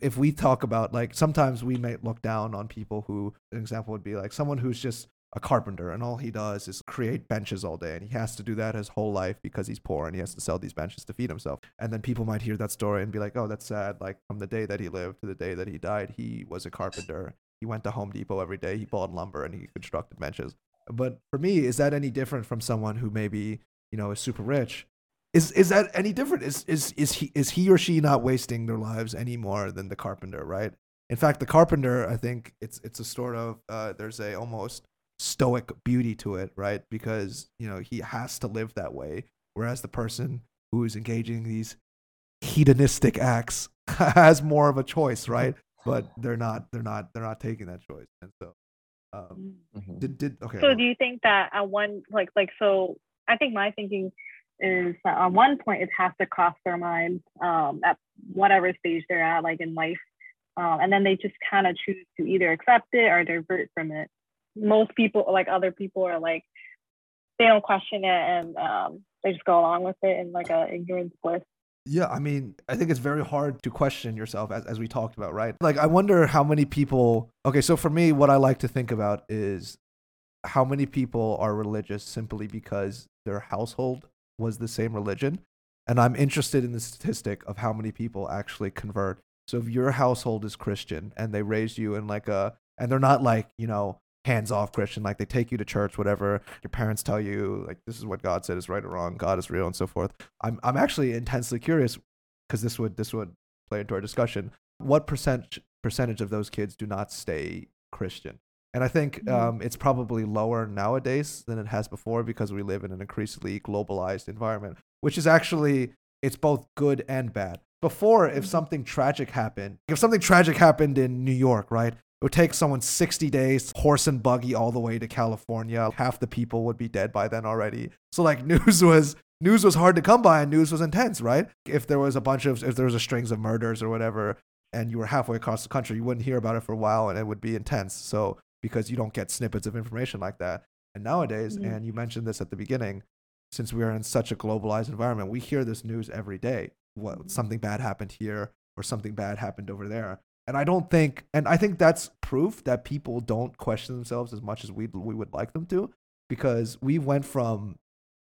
if we talk about like sometimes we may look down on people who an example would be like someone who's just a carpenter and all he does is create benches all day and he has to do that his whole life because he's poor and he has to sell these benches to feed himself. And then people might hear that story and be like oh that's sad. Like from the day that he lived to the day that he died he was a carpenter. He went to home depot every day. He bought lumber and he constructed benches. But for me is that any different from someone who maybe you know is super rich is is that any different is is is he is he or she not wasting their lives any more than the carpenter right in fact the carpenter i think it's it's a sort of uh, there's a almost stoic beauty to it, right? Because, you know, he has to live that way. Whereas the person who is engaging these hedonistic acts has more of a choice, right? But they're not they're not they're not taking that choice. And so um Mhm. did did okay. So do you think that at one like like so I think my thinking is on one point it has to cross their mind um, at whatever stage they're at like in life um, and then they just kind of choose to either accept it or divert from it most people like other people are like they don't question it and um, they just go along with it in like a ignorance bliss Yeah, I mean, I think it's very hard to question yourself as, as we talked about, right? Like, I wonder how many people. Okay, so for me, what I like to think about is how many people are religious simply because their household was the same religion. And I'm interested in the statistic of how many people actually convert. So if your household is Christian and they raised you in like a, and they're not like, you know, hands off Christian, like they take you to church, whatever. Your parents tell you, like, this is what God said is right or wrong, God is real, and so forth. I'm, I'm actually intensely curious because this would, this would play into our discussion. What percent, percentage of those kids do not stay Christian? And I think Mhm. um, it's probably lower nowadays than it has before because we live in an increasingly globalized environment, which is actually it's both good and bad. Before, if Mhm. something tragic happened, if something tragic happened in New York, right, it would take someone 60 days, horse and buggy all the way to California. Half the people would be dead by then already. So like news was news was hard to come by and news was intense, right? If there was a bunch of if there was a strings of murders or whatever and you were halfway across the country, you wouldn't hear about it for a while and it would be intense. So because you don't get snippets of information like that. And nowadays, Mhm. and you mentioned this at the beginning, since we are in such a globalized environment, we hear this news every day. What something bad happened here or something bad happened over there. And I don't think, and I think that's proof that people don't question themselves as much as we we would like them to, because we went from,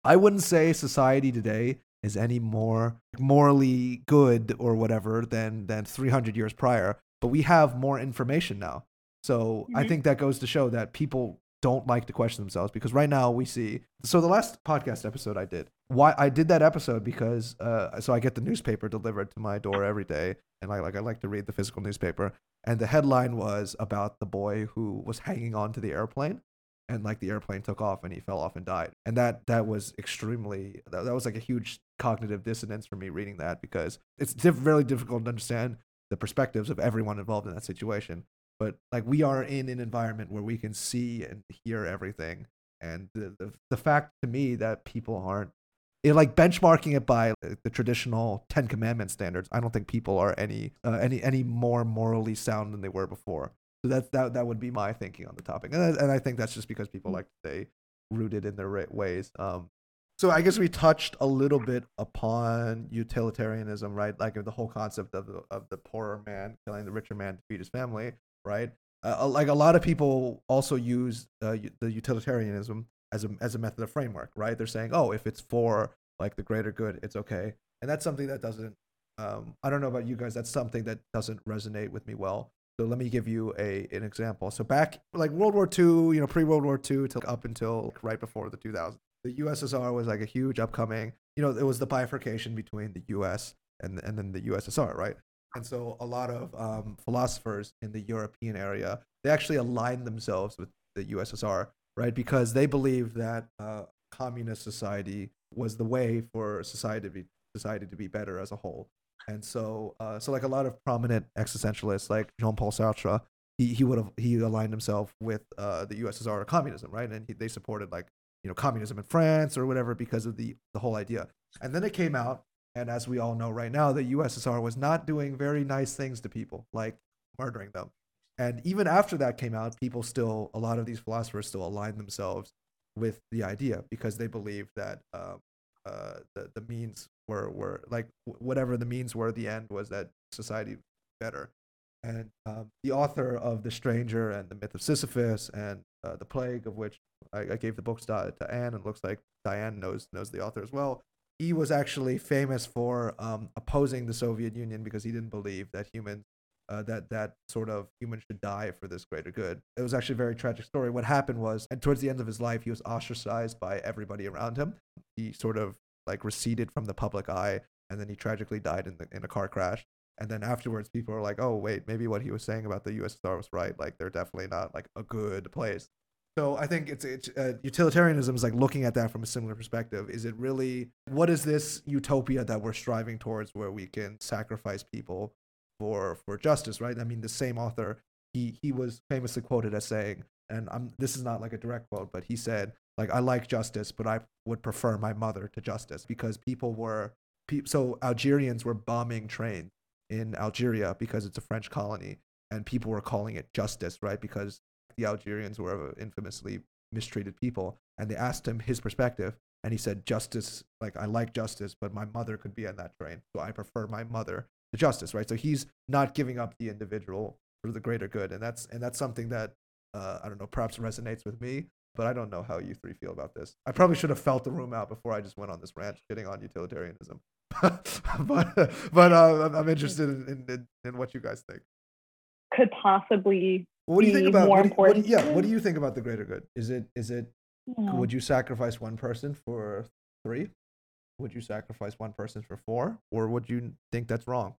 I wouldn't say society today is any more morally good or whatever than than 300 years prior, but we have more information now. So I Mhm. think that goes to show that people don't like to question themselves because right now we see so the last podcast episode I did why I did that episode because uh so I get the newspaper delivered to my door every day and I like I like to read the physical newspaper and the headline was about the boy who was hanging on to the airplane and like the airplane took off and he fell off and died and that that was extremely that, that was like a huge cognitive dissonance for me reading that because it's diff- really difficult to understand the perspectives of everyone involved in that situation but like we are in an environment where we can see and hear everything and the the, the fact to me that people aren't it, like benchmarking it by the traditional Ten Commandment standards, I don't think people are any uh, any any more morally sound than they were before. So that that that would be my thinking on the topic, and I, and I think that's just because people like to stay rooted in their right ways. Um, so I guess we touched a little bit upon utilitarianism, right? Like the whole concept of the, of the poorer man killing the richer man to feed his family, right? Uh, like a lot of people also use uh, the utilitarianism as a as a method of framework, right? They're saying, oh, if it's for like the greater good, it's okay, and that's something that doesn't. Um, I don't know about you guys. That's something that doesn't resonate with me well. So let me give you a an example. So back like World War II, you know, pre World War II till up until right before the 2000s, the USSR was like a huge upcoming. You know, it was the bifurcation between the US and and then the USSR, right? And so a lot of um, philosophers in the European area they actually aligned themselves with the USSR, right? Because they believed that uh, communist society was the way for society to be society to be better as a whole. And so, uh, so like a lot of prominent existentialists, like Jean-Paul Sartre, he he would have he aligned himself with uh, the USSR or communism, right? And he, they supported like you know communism in France or whatever because of the the whole idea. And then it came out, and as we all know right now, the USSR was not doing very nice things to people, like murdering them. And even after that came out, people still a lot of these philosophers still aligned themselves with the idea because they believed that um, uh, the the means were were like whatever the means were, the end was that society better. And um, the author of The Stranger and the Myth of Sisyphus and uh, The Plague, of which I, I gave the books to, to Anne, and looks like Diane knows knows the author as well. He was actually famous for um, opposing the Soviet Union because he didn't believe that humans uh, that that sort of humans should die for this greater good. It was actually a very tragic story. What happened was, and towards the end of his life, he was ostracized by everybody around him. He sort of like receded from the public eye, and then he tragically died in the in a car crash. And then afterwards, people were like, "Oh, wait, maybe what he was saying about the USSR was right. Like, they're definitely not like a good place." So I think it's, it's uh, utilitarianism is like looking at that from a similar perspective. Is it really what is this utopia that we're striving towards, where we can sacrifice people for for justice, right? I mean, the same author he he was famously quoted as saying, and I'm this is not like a direct quote, but he said like I like justice, but I would prefer my mother to justice because people were so Algerians were bombing trains in Algeria because it's a French colony, and people were calling it justice, right? Because the Algerians were infamously mistreated people, and they asked him his perspective, and he said justice like i like justice but my mother could be on that train so i prefer my mother to justice right? So he's not giving up the individual for the greater good and that's and that's something that uh, i don't know perhaps resonates with me but i don't know how you three feel about this. I probably should have felt the room out before i just went on this rant shitting on utilitarianism. But but uh, i'm interested in, in, in what you guys think. Could possibly what do you think about what do you- what do important you- yeah what do you think about the greater good is it is it Hmm. would you sacrifice one person for three would you sacrifice one person for four or would you think that's wrong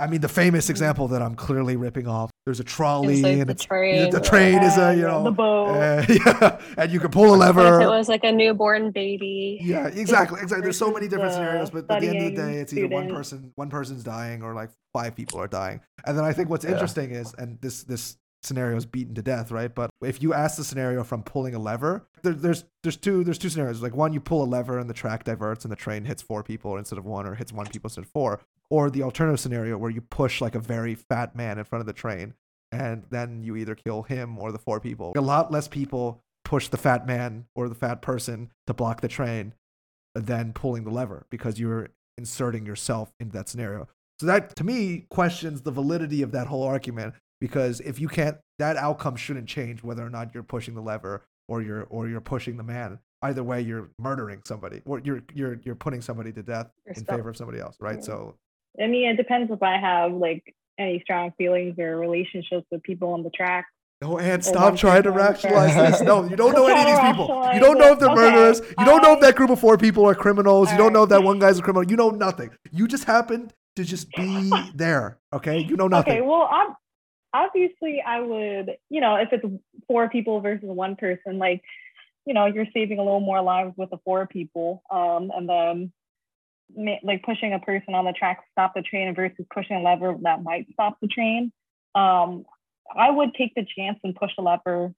i mean the famous example that i'm clearly ripping off there's a trolley like and the it's train. the train is a you know the boat. uh, yeah, and you can pull a lever. if it was like a newborn baby? yeah exactly exactly there's so many different scenarios but at the end of the day it's either one person one person's dying or like five people are dying and then i think what's Yeah. interesting is and this this scenario is beaten to death right? But if you ask the scenario from pulling a lever there, there's there's two there's two scenarios. Like one you pull a lever and the track diverts and the train hits four people instead of one or hits one people instead of four. Or the alternative scenario where you push like a very fat man in front of the train and then you either kill him or the four people. A lot less people push the fat man or the fat person to block the train than pulling the lever because you're inserting yourself into that scenario. So that to me questions the validity of that whole argument because if you can't that outcome shouldn't change whether or not you're pushing the lever or you're or you're pushing the man. Either way you're murdering somebody or you're you're you're putting somebody to death You're in favor of somebody else, right? Yeah. So I mean, it depends if I have like any strong feelings or relationships with people on the track. No, and stop trying to rationalize this. No, you don't know any of these people. You don't know if they're Okay, murderers. You don't know if that group of four people are criminals. You don't know if that one guy's a criminal. You know nothing. You just happened to just be there. Okay, you know nothing. Okay, well, I'm obviously I would, you know, if it's four people versus one person, like, you know, you're saving a little more lives with the four people, um, and then like pushing a person on the track to stop the train versus pushing a lever that might stop the train. Um, I would take the chance and push the lever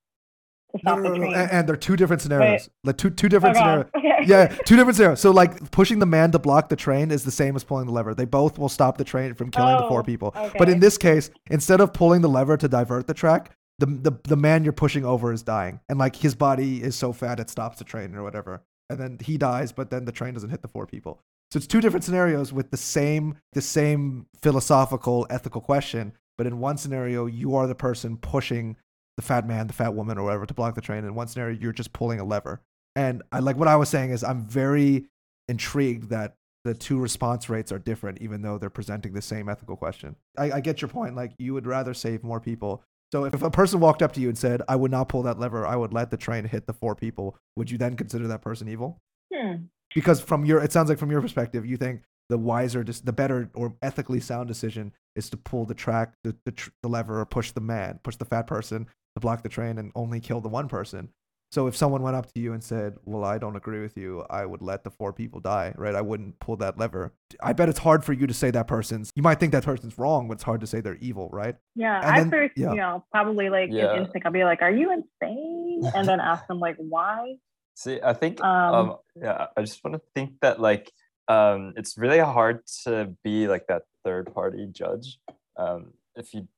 No, no, no, the train. And, and they're two different scenarios. Like two different God. scenarios. Okay. Yeah, two different scenarios. So like pushing the man to block the train is the same as pulling the lever. They both will stop the train from killing the four people. But in this case, instead of pulling the lever to divert the track, the, the the man you're pushing over is dying, and like his body is so fat it stops the train or whatever, and then he dies, but then the train doesn't hit the four people. So it's two different scenarios with the same the same philosophical ethical question, but in one scenario you are the person pushing the fat man, the fat woman, or whatever to block the train. In one scenario you're just pulling a lever, and I like what I was saying is I'm very intrigued that the two response rates are different, even though they're presenting the same ethical question. I, I get your point. Like, you would rather save more people. So, if a person walked up to you and said, I would not pull that lever, I would let the train hit the four people, would you then consider that person evil? Hmm. Because from your, it sounds like from your perspective, you think the wiser, the better or ethically sound decision is to pull the track, the, the, tr- the lever, or push the man, push the fat person to block the train and only kill the one person. So if someone went up to you and said, "Well, I don't agree with you. I would let the four people die." Right? I wouldn't pull that lever. I bet it's hard for you to say that person's. You might think that person's wrong, but it's hard to say they're evil, right? Yeah, And at then- first, yeah. you know, probably like Yeah. an instinct, I'll be like, "Are you insane?" And then ask them like, "Why?" See, I think Um, um, yeah, I just want to think that like um it's really hard to be like that third party judge. Um if you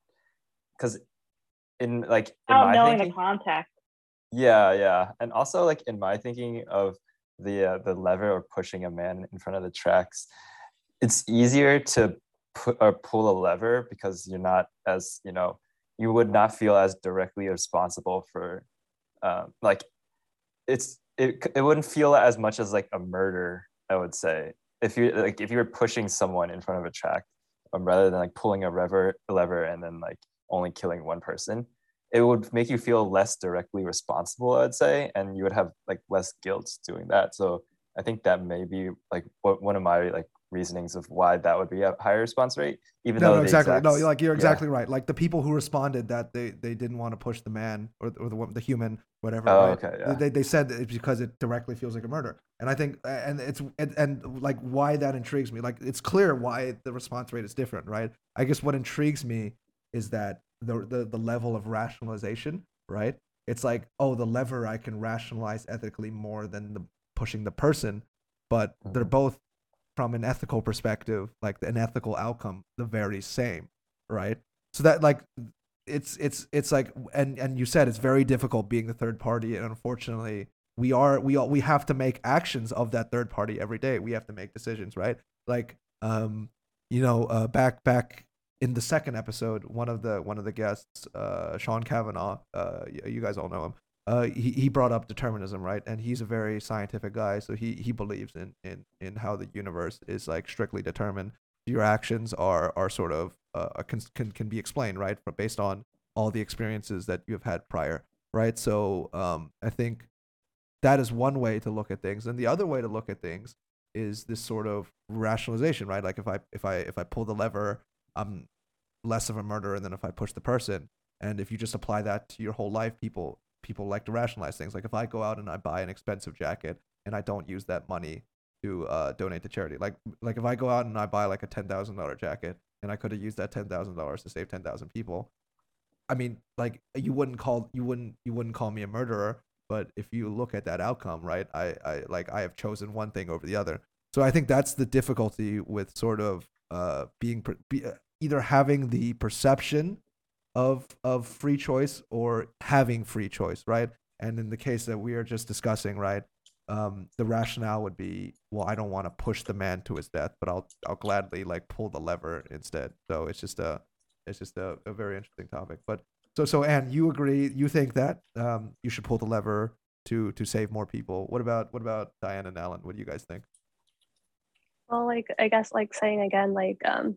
because in like in Without my knowing thinking, the context. yeah, yeah. And also like in my thinking of the uh, the lever or pushing a man in front of the tracks, it's easier to put or pull a lever because you're not as, you know, you would not feel as directly responsible for um like it's it, it wouldn't feel as much as like a murder i would say if you like if you were pushing someone in front of a track um, rather than like pulling a lever lever and then like only killing one person it would make you feel less directly responsible i'd say and you would have like less guilt doing that so i think that may be like what, one of my like reasonings of why that would be a higher response rate even no, though no, exactly. No, like you're yeah. exactly right. Like the people who responded that they, they didn't want to push the man or, or the the human, whatever. Oh, right? okay, yeah. They, they said it's because it directly feels like a murder, and I think and it's and, and like why that intrigues me. Like it's clear why the response rate is different, right? I guess what intrigues me is that the the, the level of rationalization, right? It's like oh, the lever I can rationalize ethically more than the pushing the person, but they're Mhm. both from an ethical perspective, like an ethical outcome, the very same, right? So that like it's it's it's like and and you said it's very difficult being the third party, and unfortunately, we are we all we have to make actions of that third party every day. We have to make decisions, right? Like um, you know, uh, back back in the second episode, one of the one of the guests, uh, Sean Kavanaugh, uh, you guys all know him uh, he, he brought up determinism, right? And he's a very scientific guy, so he, he believes in, in, in how the universe is like strictly determined. Your actions are are sort of uh, can, can can be explained, right, but based on all the experiences that you've had prior, right? So um, I think that is one way to look at things, and the other way to look at things is this sort of rationalization, right? Like if I if I if I pull the lever, I'm less of a murderer than if I push the person. And if you just apply that to your whole life, people people like to rationalize things. Like if I go out and I buy an expensive jacket and I don't use that money to uh, donate to charity, like like if I go out and I buy like a ten thousand dollar jacket and I could have used that ten thousand dollars to save ten thousand people, I mean, like you wouldn't call you wouldn't you wouldn't call me a murderer. But if you look at that outcome, right, I, I like I have chosen one thing over the other. So I think that's the difficulty with sort of uh, being be, uh, either having the perception of of free choice or having free choice, right? And in the case that we are just discussing, right, um, the rationale would be, well, I don't want to push the man to his death, but I'll I'll gladly like pull the lever instead. So it's just a it's just a, a very interesting topic. But so so Anne, you agree? You think that um, you should pull the lever to to save more people? What about what about Diane and Alan? What do you guys think? Well, like I guess like saying again, like um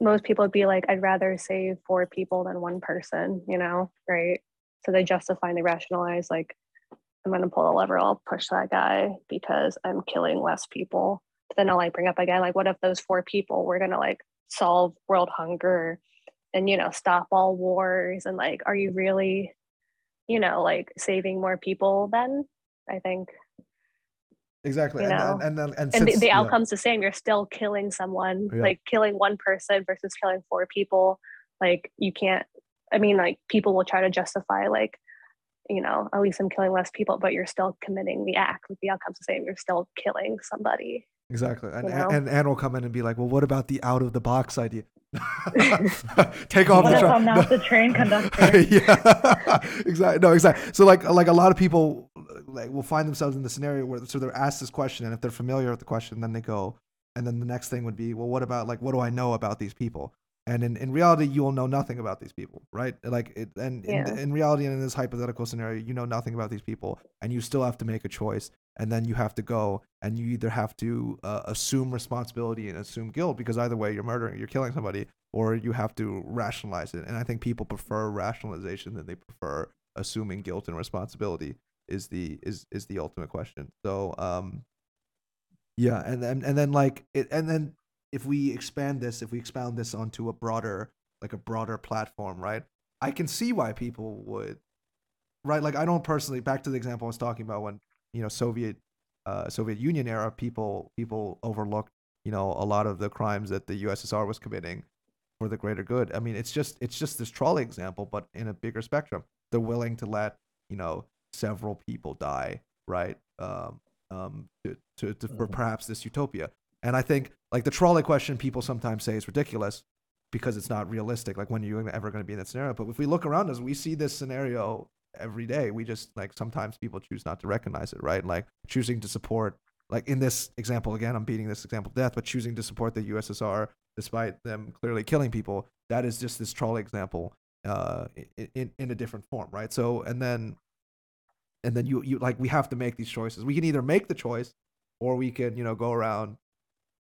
most people would be like, I'd rather save four people than one person, you know, right? So they justify and they rationalize like I'm gonna pull the lever, I'll push that guy because I'm killing less people. But then I'll like bring up again, like what if those four people were gonna like solve world hunger and you know stop all wars and like are you really you know like saving more people then i think exactly you and, know, and and then and, and the, since- the yeah. outcome's the same you're still killing someone Yeah. like killing one person versus killing four people like you can't i mean like people will try to justify like you know at least i'm killing less people but you're still committing the act like the outcome's the same you're still killing somebody Exactly. And, you know? and Anne will come in and be like, well, what about the out of the box idea? Take off What the if tra- I'm not the train conductor? yeah, exactly. No, exactly. So like, like a lot of people like will find themselves in the scenario where so they're asked this question, and if they're familiar with the question, then they go, and then the next thing would be, well, what about like, what do I know about these people? And in, in reality, you will know nothing about these people, right? Like, it, and in, Yeah. in reality, and in this hypothetical scenario, you know nothing about these people, and you still have to make a choice, and then you have to go, and you either have to uh, assume responsibility and assume guilt, because either way, you're murdering, you're killing somebody, or you have to rationalize it. And I think people prefer rationalization than they prefer assuming guilt and responsibility is the is is the ultimate question. So um yeah, and then and then like it and then if we expand this, if we expound this onto a broader like a broader platform, right? I can see why people would right like I don't personally back to the example I was talking about when you know Soviet uh Soviet Union era people people overlooked you know a lot of the crimes that the USSR was committing for the greater good. I mean, it's just it's just this trolley example, but in a bigger spectrum. They're willing to let you know several people die, right? Um, um, to, to, to for Mhm. perhaps this utopia. And I think like the trolley question, people sometimes say is ridiculous because it's not realistic. Like when are you ever going to be in that scenario? But if we look around us, we see this scenario every day. We just like sometimes people choose not to recognize it, right? Like choosing to support like in this example again i'm beating this example to death but choosing to support the ussr despite them clearly killing people that is just this trolley example uh in in a different form right so and then and then you you like we have to make these choices we can either make the choice or we can you know go around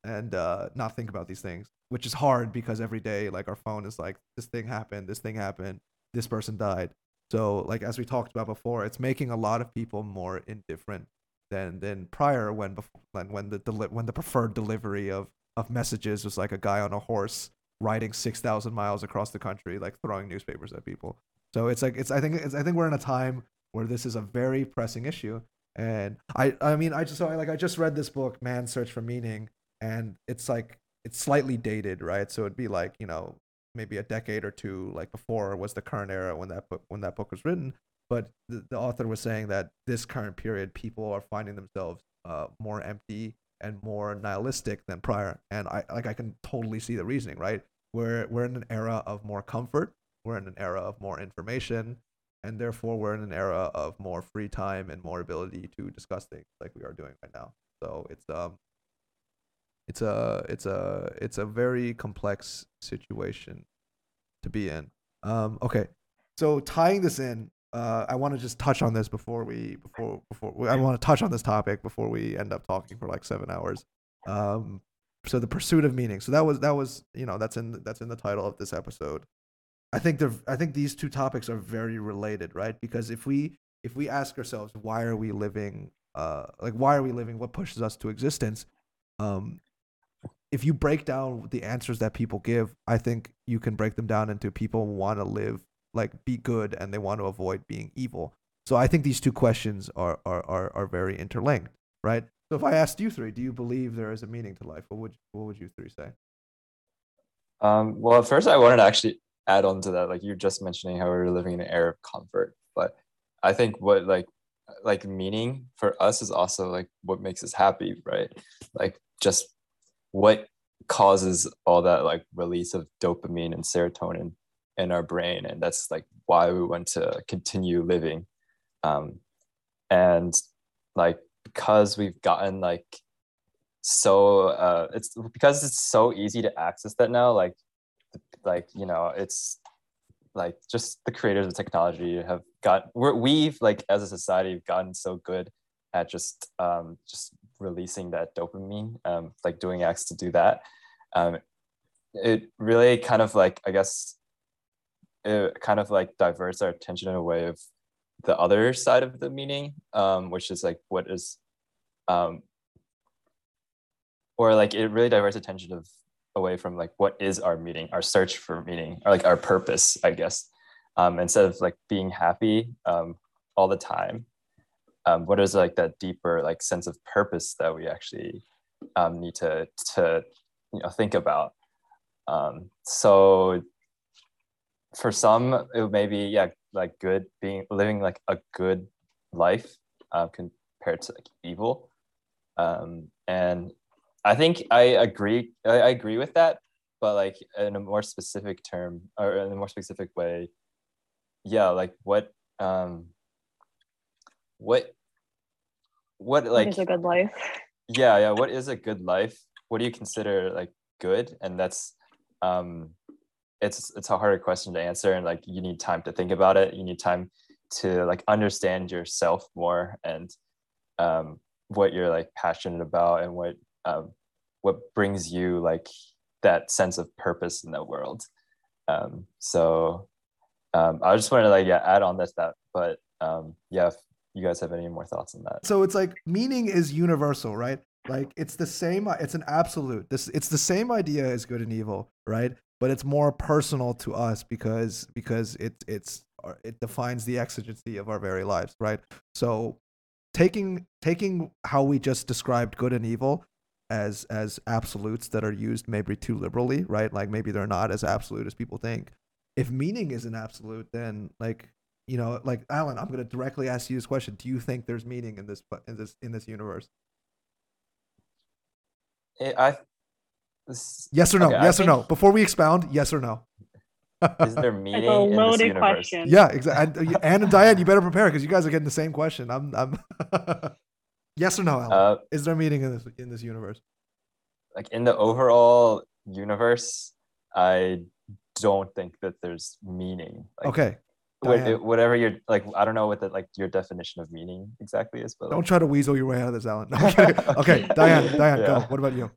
and uh not think about these things which is hard because every day like our phone is like this thing happened this thing happened this person died so like as we talked about before it's making a lot of people more indifferent than than prior when before when, when the deli- when the preferred delivery of of messages was like a guy on a horse riding 6000 miles across the country like throwing newspapers at people. So it's like it's i think it's i think we're in a time where this is a very pressing issue. And i i mean i just so I, like i just read this book man's search for meaning and it's like it's slightly dated right? So it'd be like you know maybe a decade or two like before was the current era when that book when that book was written but the, the author was saying that this current period people are finding themselves uh, more empty and more nihilistic than prior and i like i can totally see the reasoning right? We're we're in an era of more comfort we're in an era of more information and therefore we're in an era of more free time and more ability to discuss things like we are doing right now. So it's um it's a it's a it's a very complex situation to be in um okay so tying this in uh, I want to just touch on this before we before before I want to touch on this topic before we end up talking for like seven hours. Um, so the pursuit of meaning. So that was that was you know that's in that's in the title of this episode. I think they're I think these two topics are very related, right? Because if we if we ask ourselves why are we living, uh, like why are we living? What pushes us to existence? Um, if you break down the answers that people give, I think you can break them down into people want to live like be good and they want to avoid being evil. So I think these two questions are are are, are very interlinked, right? So if I asked you three, do you believe there is a meaning to life? What would what would you three say? Um, well, at first I wanted to actually add on to that, like you're just mentioning how we're living in an era of comfort, but I think what like like meaning for us is also like what makes us happy, right? Like just what causes all that like release of dopamine and serotonin in our brain, and that's like why we want to continue living. Um, and like because we've gotten like so uh it's because it's so easy to access that now like like you know it's like just the creators of technology have got we're, we've like as a society have gotten so good at just um just releasing that dopamine um like doing acts to do that um it really kind of like i guess it kind of like diverts our attention in a way of the other side of the meaning, um, which is like what is, um, or like it really diverts attention of away from like what is our meaning, our search for meaning, or like our purpose, I guess. Um, instead of like being happy um, all the time, um, what is like that deeper like sense of purpose that we actually um, need to to you know think about? Um, so for some, it may be yeah like good being living like a good life uh, compared to like evil, um, and I think I agree. I, I agree with that, but like in a more specific term or in a more specific way, yeah. Like what, um, what, what like is a good life. yeah, yeah. What is a good life? What do you consider like good? And that's, um, it's it's a harder question to answer, and like you need time to think about it. You need time to like understand yourself more and um, what you're like passionate about and what um, what brings you like that sense of purpose in the world. Um, so um, I just wanted to like yeah add on this that, but um, yeah, you guys have any more thoughts on that. So it's like meaning is universal, right? Like it's the same. Uh, it's an absolute. This it's the same idea as good and evil, right? But it's more personal to us because because it it's uh, it defines the exigency of our very lives, right? So taking taking how we just described good and evil as as absolutes that are used maybe too liberally, right? Like maybe they're not as absolute as people think. If meaning is an absolute, then like you know, like Alan, I'm going to directly ask you this question: Do you think there's meaning in this in this in this universe? It, I. This, yes or no? okay, yes or I no? Before we expound, yes or no? Is there It's meaning a in this universe? question. yeah, exactly. And, Anne and Diane, you better prepare because you guys are getting the same question. I'm, I'm. yes or no, Alan? Uh, Is there meaning in this in this universe? like in the overall universe, I don't think that there's meaning. Like, Okay, what- Diane. whatever your like, I don't know what the like your definition of meaning exactly is, but don't like, try to weasel your way out of this, Alan. No, I'm okay, Diane, Diane, go. What about you?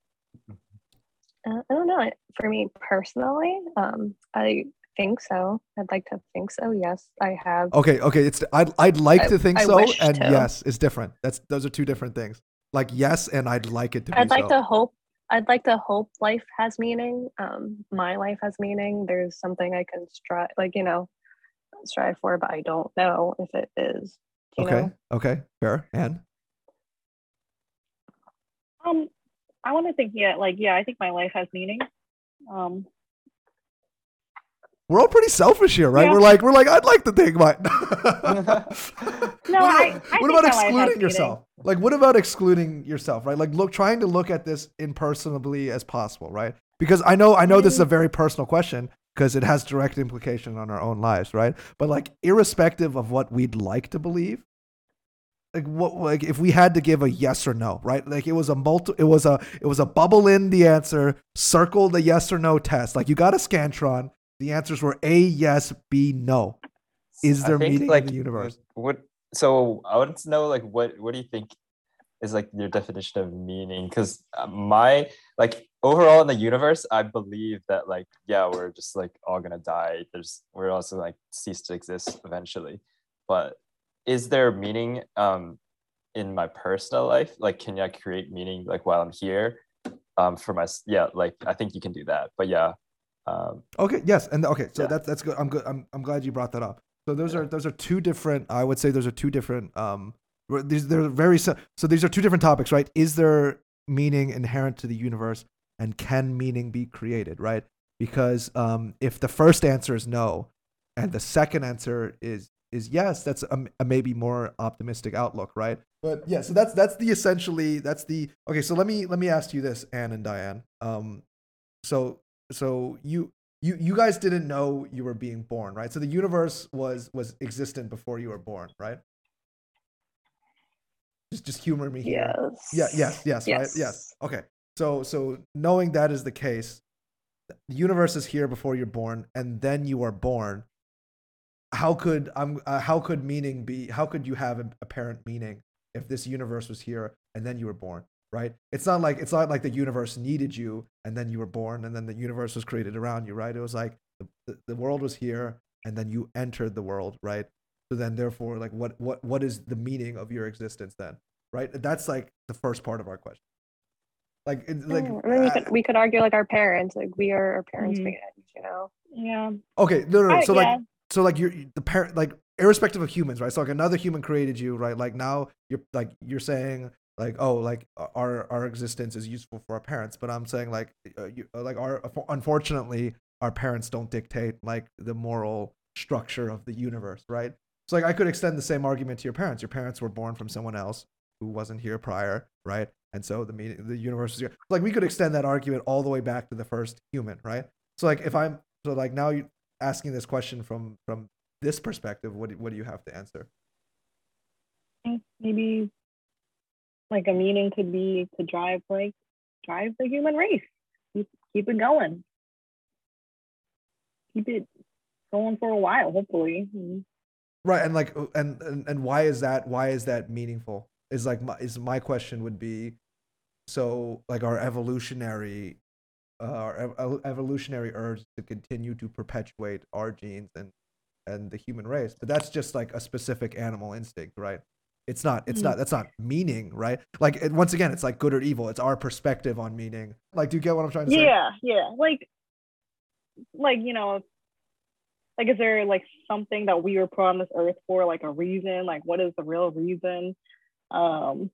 Uh, I don't know. For me personally, um, I think so. I'd like to think so. Yes, I have. Okay, okay. It's I'd I'd like I- to think I so, and to. yes is different. That's those are two different things. Like yes, and I'd like it to I'd like so. to hope. I'd like to hope life has meaning. Um, my life has meaning. There's something I can strive, like you know, strive for, but I don't know if it is. Okay, know? okay, fair. And Um, I want to think. Yeah, like yeah, I think my life has meaning. Um, we're all pretty selfish here, right? Yeah. We're like we're like I'd like to think my. No, what I- about, I what about my life has excluding meaning. yourself? Like what about excluding yourself? Right? Like look, trying to look at this impersonably as possible, right? Because I know I know this is a very personal question because it has direct implication on our own lives, right? But like irrespective of what we'd like to believe, like what like if we had to give a yes or no, right? Like it was a multi it was a it was a bubble in the answer, circle the yes or no test. Like you got a scantron, the answers were A yes, B no. Is there meaning in like, the universe? What? So I want to know, like, what what do you think is like your definition of meaning? Because my like overall in the universe, I believe that like yeah, we're just like all gonna die. There's we're also like cease to exist eventually. But is there meaning um in my personal life? Like, can I create meaning like while I'm here? Um, for my yeah, like I think you can do that. But yeah, um, Okay, yes, and okay, so Yeah. that's that's good. I'm good. I'm I'm glad you brought that up. So those are those are two different. I would say those are two different. Um, these they're very so these are two different topics, right? Is there meaning inherent to the universe, and can meaning be created, right? Because um, if the first answer is no, and the second answer is is yes, that's a, a maybe more optimistic outlook, right? But yeah, so that's that's the essentially that's the okay. So let me let me ask you this, Anne and Diane. Um, so so you you you guys didn't know you were being born, right? So the universe was was existent before you were born, right? Just just humor me here. Yes. Yeah, yes, yes, right? Yes. Okay. So so knowing that is the case, the universe is here before you're born and then you are born. How could um uh, how could meaning be how could you have an apparent meaning if this universe was here and then you were born, right? It's not like it's not like the universe needed you and then you were born and then the universe was created around you, right? It was like the, the world was here and then you entered the world, right? So then, therefore, like, what what what is the meaning of your existence then, right? That's like the first part of our question. Like, it, like, and then we uh, could we could argue like our parents, like we are our parents' Mhm. fans, you know. Yeah. okay, no, no, no. I- So like, yeah. so like you're the parent like irrespective of humans right so like another human created you right like now you're like you're saying like oh like our our existence is useful for our parents but i'm saying like uh, you, uh, like our unfortunately our parents don't dictate like the moral structure of the universe right so like i could extend the same argument to your parents. Your parents were born from someone else who wasn't here prior right? And so the meaning the universe is here. Like we could extend that argument all the way back to the first human right? So like if i'm so like now you asking this question from from this perspective, what do, what do you have to answer? maybe like a meaning could be to drive like drive the human race. Keep, keep it going. Keep it going for a while hopefully. Right, and like, uh, and and, and why is that? Why is that meaningful? Is like my is my question would be, so like our evolutionary, uh, our ev- ev- evolutionary urge to continue to perpetuate our genes and and the human race, but that's just like a specific animal instinct, right? It's not. It's Mhm. not. That's not meaning, right? Like it, once again, it's like good or evil. It's our perspective on meaning. Like, do you get what I'm trying to say? yeah yeah like like you know like is there like something that we were put on this earth for like a reason like what is the real reason um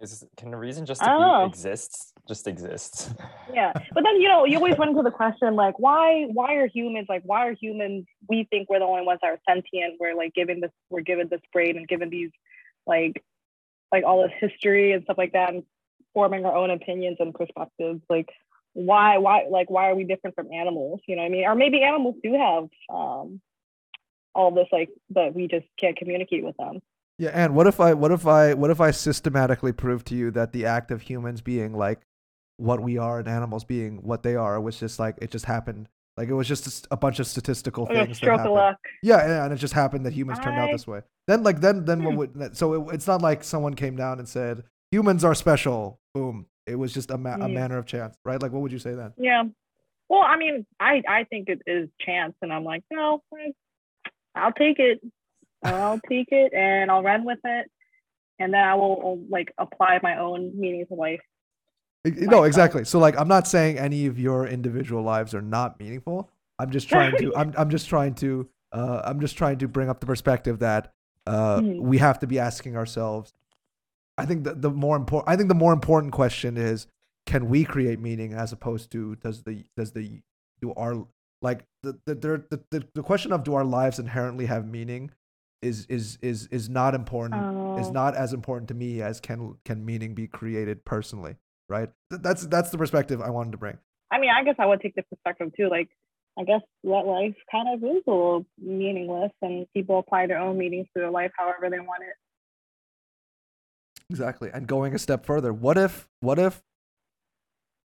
Is can a reason just I to don't be know. exists just exists? yeah but then you know you always run into the question like why why are humans like why are humans we think we're the only ones that are sentient we're like given this we're given this brain and given these like like all this history and stuff like that and forming our own opinions and perspectives like why why like why are we different from animals you know what i mean or maybe animals do have um all this like but we just can't communicate with them Yeah, and what if I what if I what if I systematically prove to you that the act of humans being like what we are and animals being what they are was just like it just happened. Like it was just a bunch of statistical a things that stroke of luck Yeah, yeah, and it just happened that humans turned out this way. Then like then then what Hmm. would so it, it's not like someone came down and said humans are special. Boom. It was just a, ma- a manner of chance, right? Like what would you say then? Yeah. Well, I mean, I I think it is chance, and I'm like, no, I'll take it. I'll take it, and I'll run with it, and then I will like apply my own meaning to life. No, exactly. So like I'm not saying any of your individual lives are not meaningful. I'm just trying to I'm I'm just trying to uh I'm just trying to bring up the perspective that uh Mhm. we have to be asking ourselves I think the, the more important I think the more important question is can we create meaning as opposed to does the does the do our like the the the, the, the, question of do our lives inherently have meaning is is is is not important is Oh. not as important to me as can can meaning be created personally right Th- that's that's the perspective i wanted to bring I mean, I guess I would take the perspective too. Like, I guess that life kind of is a little meaningless, and people apply their own meanings to their life however they want it. Exactly and going a step further what if what if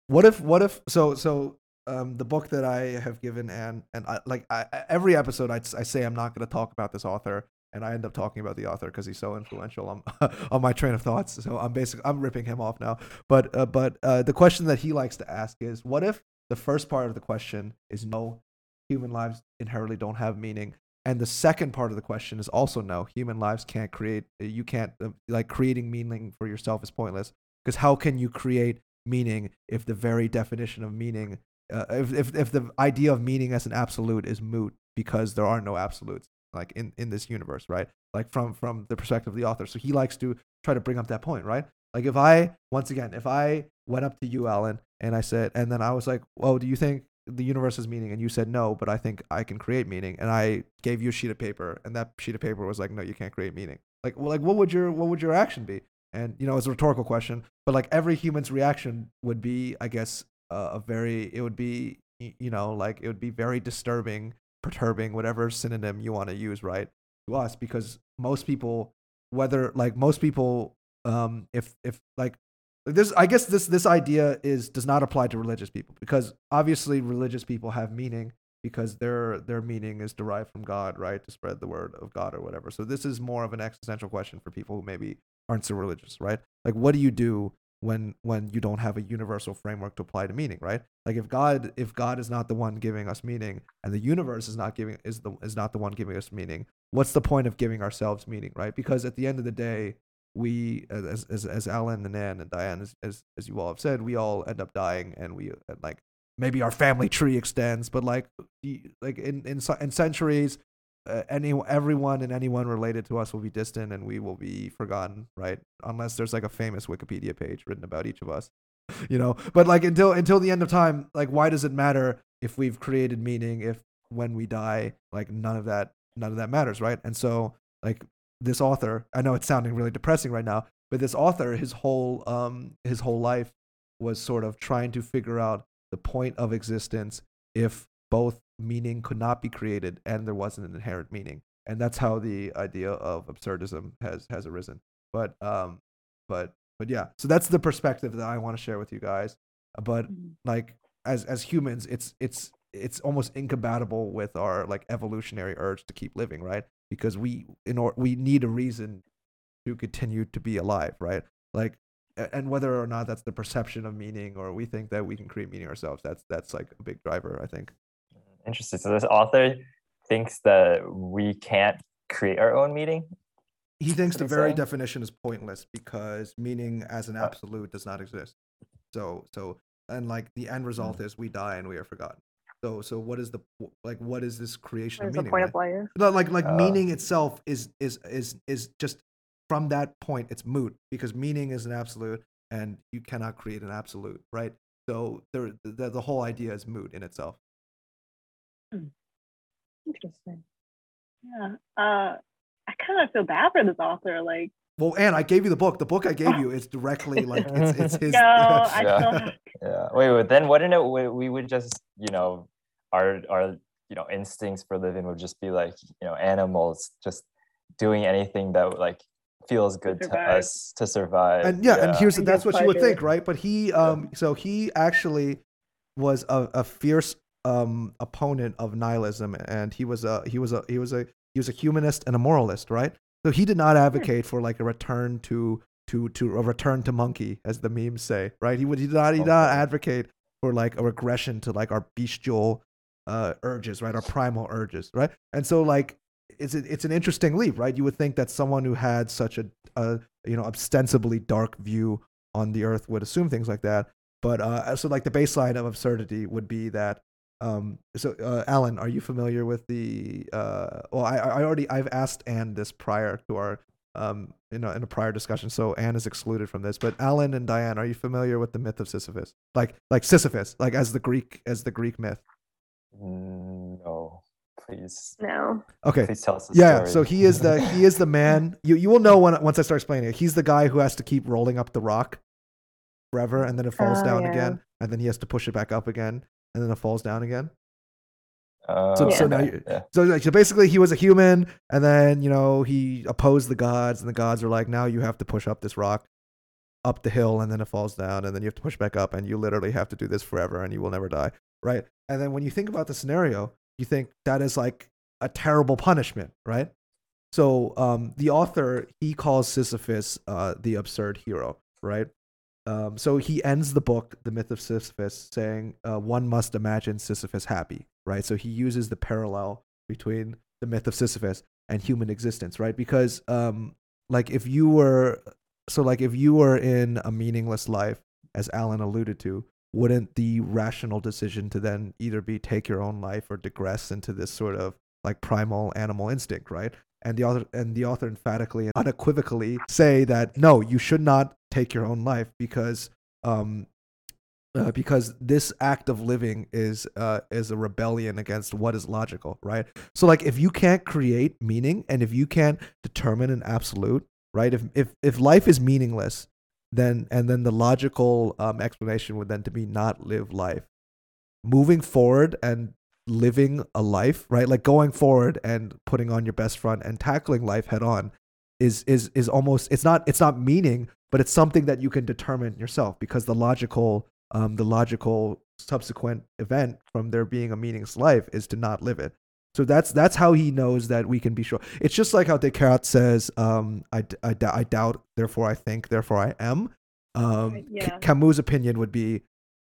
what if what if so so um the book that i have given and and I, like I, every episode I, I say i'm not going to talk about this author and i end up talking about the author because he's so influential on on my train of thoughts so i'm basically i'm ripping him off now. But uh, but uh, the question that he likes to ask is what if the first part of the question is no human lives inherently don't have meaning and the second part of the question is also no human lives can't create you can't uh, like creating meaning for yourself is pointless. Because how can you create meaning if the very definition of meaning uh, if, if if the idea of meaning as an absolute is moot because there are no absolutes like in in this universe right? Like from from the perspective of the author. So he likes to try to bring up that point right? Like if i once again if i went up to you alan and i said and then i was like oh do you think the universe has meaning and you said no but i think i can create meaning and i gave you a sheet of paper and that sheet of paper was like no you can't create meaning. Like well, like what would your what would your action be? And you know it's a rhetorical question but like every human's reaction would be i guess uh, a very it would be you know like it would be very disturbing perturbing whatever synonym you want to use right to us because most people whether like most people um if if like this i guess this this idea is does not apply to religious people because obviously religious people have meaning because their their meaning is derived from god right? To spread the word of god or whatever. So this is more of an existential question for people who maybe aren't so religious right? Like what do you do when when you don't have a universal framework to apply to meaning right? Like if god if god is not the one giving us meaning and the universe is not giving is the is not the one giving us meaning what's the point of giving ourselves meaning right? Because at the end of the day we as as, as alan and ann and diane as, as as you all have said we all end up dying and we uh, like maybe our family tree extends but like like in in, in centuries uh, any everyone and anyone related to us will be distant and we will be forgotten right? Unless there's like a famous wikipedia page written about each of us you know? But like until until the end of time like why does it matter if we've created meaning if when we die like none of that none of that matters right? And so like this author i know it's sounding really depressing right now but this author his whole um his whole life was sort of trying to figure out the point of existence if both meaning could not be created and there wasn't an inherent meaning. And that's how the idea of absurdism has has arisen. But um but but yeah so that's the perspective that i want to share with you guys. But Mhm. like as as humans it's it's it's almost incompatible with our like evolutionary urge to keep living right because we in or we need a reason to continue to be alive right like and whether or not that's the perception of meaning or we think that we can create meaning ourselves that's that's like a big driver i think Interesting. So this author thinks that we can't create our own meaning. he thinks the very saying? definition is pointless because meaning as an Uh, absolute does not exist so so and like the end result Hmm. is we die and we are forgotten so so what is the like what is this creation There's of a meaning point right? of life. No, like like Uh. meaning itself is is is is just from that point it's moot because meaning is an absolute and you cannot create an absolute right so there the, the whole idea is moot in itself Interesting. Yeah. Uh, I kind of feel bad for this author. Like, well and i gave you the book the book i gave you is directly like it's, it's his no, I Yeah. still have Yeah. Wait, wait. Then wouldn't it? We, we would just, you know, our our you know instincts for living would just be like you know animals just doing anything that like feels good to survive. us to survive. and yeah, and here's And that's what you would pleasure. think right? But he um so he actually was a, a fierce um opponent of nihilism and he was a he was a he was a he was a humanist and a moralist right? So he did not advocate for like a return to to to a return to monkey as the memes say right? He would he did not he did not advocate for like a regression to like our bestial uh urges right our primal urges right? And so like it's it's an interesting leap right? You would think that someone who had such a, a you know ostensibly dark view on the earth would assume things like that. But uh so like the baseline of absurdity would be that um so uh, alan are you familiar with the uh well i i already i've asked anne this prior to our um in a, in a prior discussion so anne is excluded from this. But alan and diane are you familiar with the myth of sisyphus? Like like sisyphus like as the greek as the greek myth Mm, no, please, No. okay please tell us the yeah story. so he is the he is the man you you will know when once i start explaining it he's the guy who has to keep rolling up the rock forever and then it falls Oh, down yeah. again and then he has to push it back up again and then it falls down again Oh, so- so now you- yeah. so like so basically he was a human and then you know he opposed the gods and the gods are like now you have to push up this rock up the hill and then it falls down and then you have to push back up and you literally have to do this forever and you will never die right? And then when you think about the scenario you think that is like a terrible punishment right? So um, the author he calls sisyphus uh, the absurd hero right? Um, so he ends the book the myth of sisyphus saying uh, one must imagine sisyphus happy right? So he uses the parallel between the myth of sisyphus and human existence right? Because um, like if you were so like if you were in a meaningless life as alan alluded to wouldn't the rational decision to then either be take your own life or digress into this sort of like primal animal instinct right and the author and the author emphatically and unequivocally say that no you should not take your own life because um uh, because this act of living is uh, is a rebellion against what is logical, right? So like if you can't create meaning and if you can't determine an absolute, right? If if if life is meaningless, then and then the logical um, explanation would then to be not live life. Moving forward and living a life, right? Like going forward and putting on your best front and tackling life head on is is is almost it's not it's not meaning, but it's something that you can determine yourself because the logical um, the logical subsequent event from there being a meaningless life is to not live it. So that's that's how he knows that we can be sure. It's just like how Descartes says, um, I, I, I doubt, therefore I think, therefore I am. Um, yeah. Camus' opinion would be,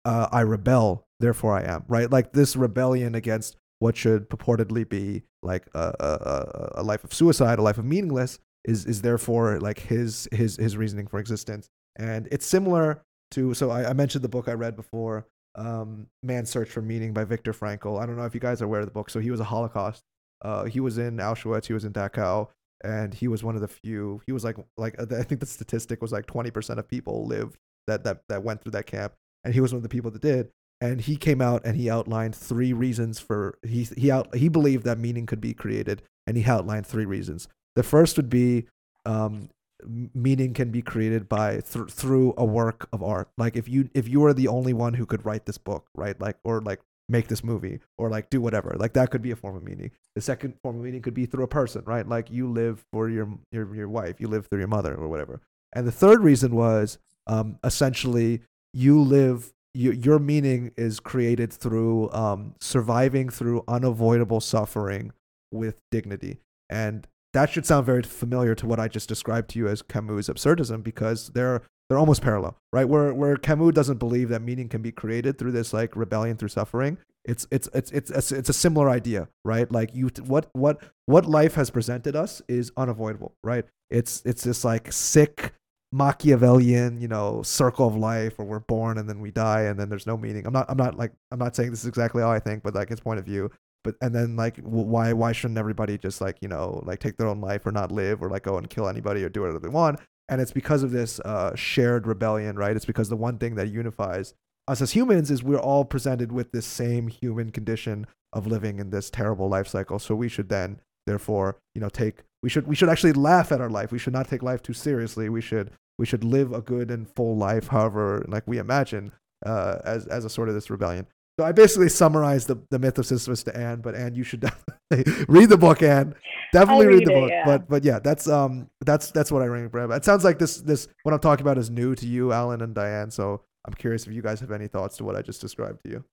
uh, "I rebel, therefore I am." Right, like this rebellion against what should purportedly be like a, a, a, a life of suicide, a life of meaningless, is is therefore like his his his reasoning for existence. And it's similar to so I, I mentioned the book I read before, um, Man's Search for Meaning by Viktor Frankl. I don't know if you guys are aware of the book. So he was a Holocaust. Uh, he was in Auschwitz. He was in Dachau, and he was one of the few. He was like like I think the statistic was like twenty percent of people lived that that that went through that camp, and he was one of the people that did. And he came out and he outlined three reasons for he he out he believed that meaning could be created, and he outlined three reasons. The first would be um, meaning can be created by thr through a work of art. Like if you if you were the only one who could write this book, right? Like or like make this movie or like do whatever. Like that could be a form of meaning. The second form of meaning could be through a person, right? Like you live for your your your wife, you live through your mother or whatever. And the third reason was um, essentially you live you, your meaning is created through um, surviving through unavoidable suffering with dignity. And that should sound very familiar to what I just described to you as Camus' absurdism because they're they're almost parallel, right? Where where Camus doesn't believe that meaning can be created through this like rebellion through suffering. It's it's it's it's it's, it's a similar idea, right? Like you what what what life has presented us is unavoidable, right? It's it's this like sick Machiavellian, you know, circle of life where we're born and then we die and then there's no meaning. I'm not I'm not like I'm not saying this is exactly how I think, but like his point of view but and then like why why shouldn't everybody just like you know like take their own life or not live or like go and kill anybody or do whatever they want? And it's because of this uh, shared rebellion right? It's because the one thing that unifies us as humans is we're all presented with this same human condition of living in this terrible life cycle. So we should then therefore you know take we should we should actually laugh at our life. We should not take life too seriously. We should we should live a good and full life however like we imagine uh, as as a sort of this rebellion so I basically summarized the, the myth of Sisyphus to Anne, but Anne, you should definitely read the book, Anne. Definitely read, read the it, book. yeah. But but yeah, that's um that's that's what I ring for. It sounds like this this what I'm talking about is new to you, Alan and Diane. So I'm curious if you guys have any thoughts to what I just described to you.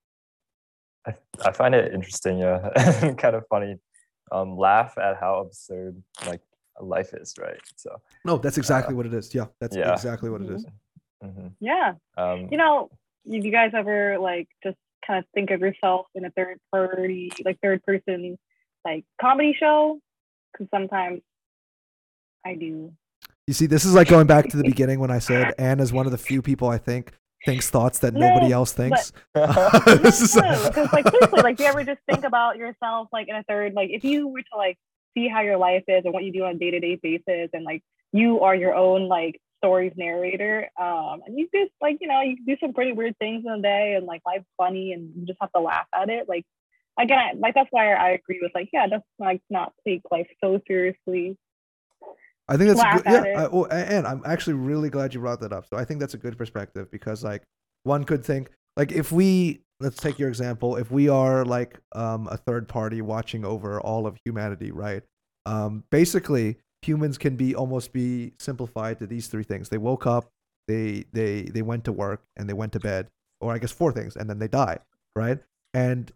I, I find it interesting, yeah, kind of funny. Um, laugh at how absurd like life is, right? So No, that's exactly what it is. Yeah, that's yeah. exactly what it is. hmm Yeah. um, You know, if you guys ever like just kind of think of yourself in a third party, like third person, like comedy show? Because sometimes I do. You see, this is like going back to the beginning when I said Anne is one of the few people I think thinks thoughts that nobody else thinks. No, this is no, because like seriously, like do you ever just think about yourself like in a third, like if you were to like see how your life is and what you do on a day to day basis, and like you are your own like stories narrator, um, and you just like you know you do some pretty weird things in a day, and like life's funny, and you just have to laugh at it. Like again, I- like that's why I agree with like yeah, just like not take life so seriously. I think that's a good, yeah. I, a- and I'm actually really glad you brought that up. So I think that's a good perspective because like one could think like if we let's take your example if we are like um, a third party watching over all of humanity, right? Um, basically, humans can be almost be simplified to these three things. They woke up, they they they went to work, and they went to bed, or I guess four things, and then they die, right? And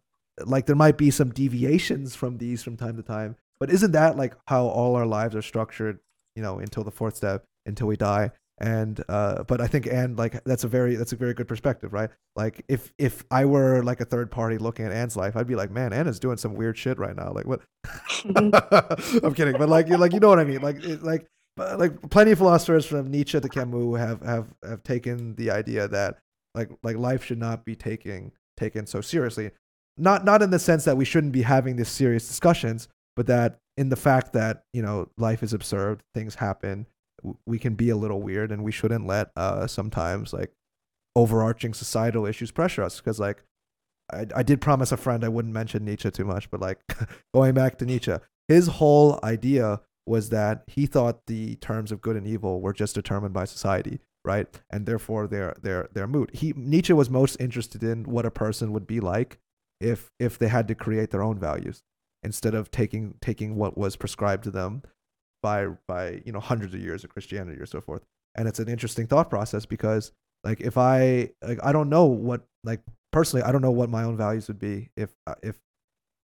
like there might be some deviations from these from time to time, but isn't that like how all our lives are structured? you know until the fourth step until we die and uh but i think and like that's a very that's a very good perspective right? Like if if i were like a third party looking at anne's life i'd be like man anna's doing some weird shit right now. Like what? I'm kidding. But like like you know what i mean. Like it, like like plenty of philosophers from nietzsche to camus have have have taken the idea that like like life should not be taking taken so seriously. Not not in the sense that we shouldn't be having these serious discussions but that in the fact that you know life is absurd things happen we can be a little weird and we shouldn't let uh sometimes like overarching societal issues pressure us because like I, I did promise a friend i wouldn't mention nietzsche too much but like going back to nietzsche his whole idea was that he thought the terms of good and evil were just determined by society right? And therefore they're they're they're he nietzsche was most interested in what a person would be like if if they had to create their own values instead of taking taking what was prescribed to them by by you know hundreds of years of Christianity or so forth. And it's an interesting thought process because like if I like I don't know what like personally I don't know what my own values would be if uh, if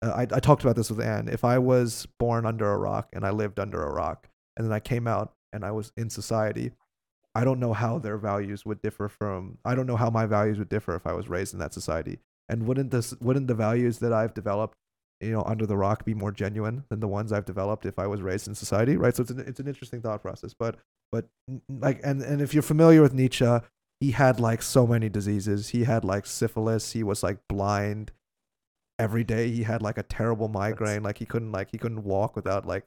uh, I I talked about this with Anne if I was born under a rock and I lived under a rock and then I came out and I was in society I don't know how their values would differ from I don't know how my values would differ if I was raised in that society. And wouldn't this wouldn't the values that I've developed, you know, under the rock be more genuine than the ones I've developed if I was raised in society, right? So it's an it's an interesting thought process. But but like and and if you're familiar with Nietzsche, he had like so many diseases. He had like syphilis, he was like blind every day. He had like a terrible migraine, like he couldn't like he couldn't walk without like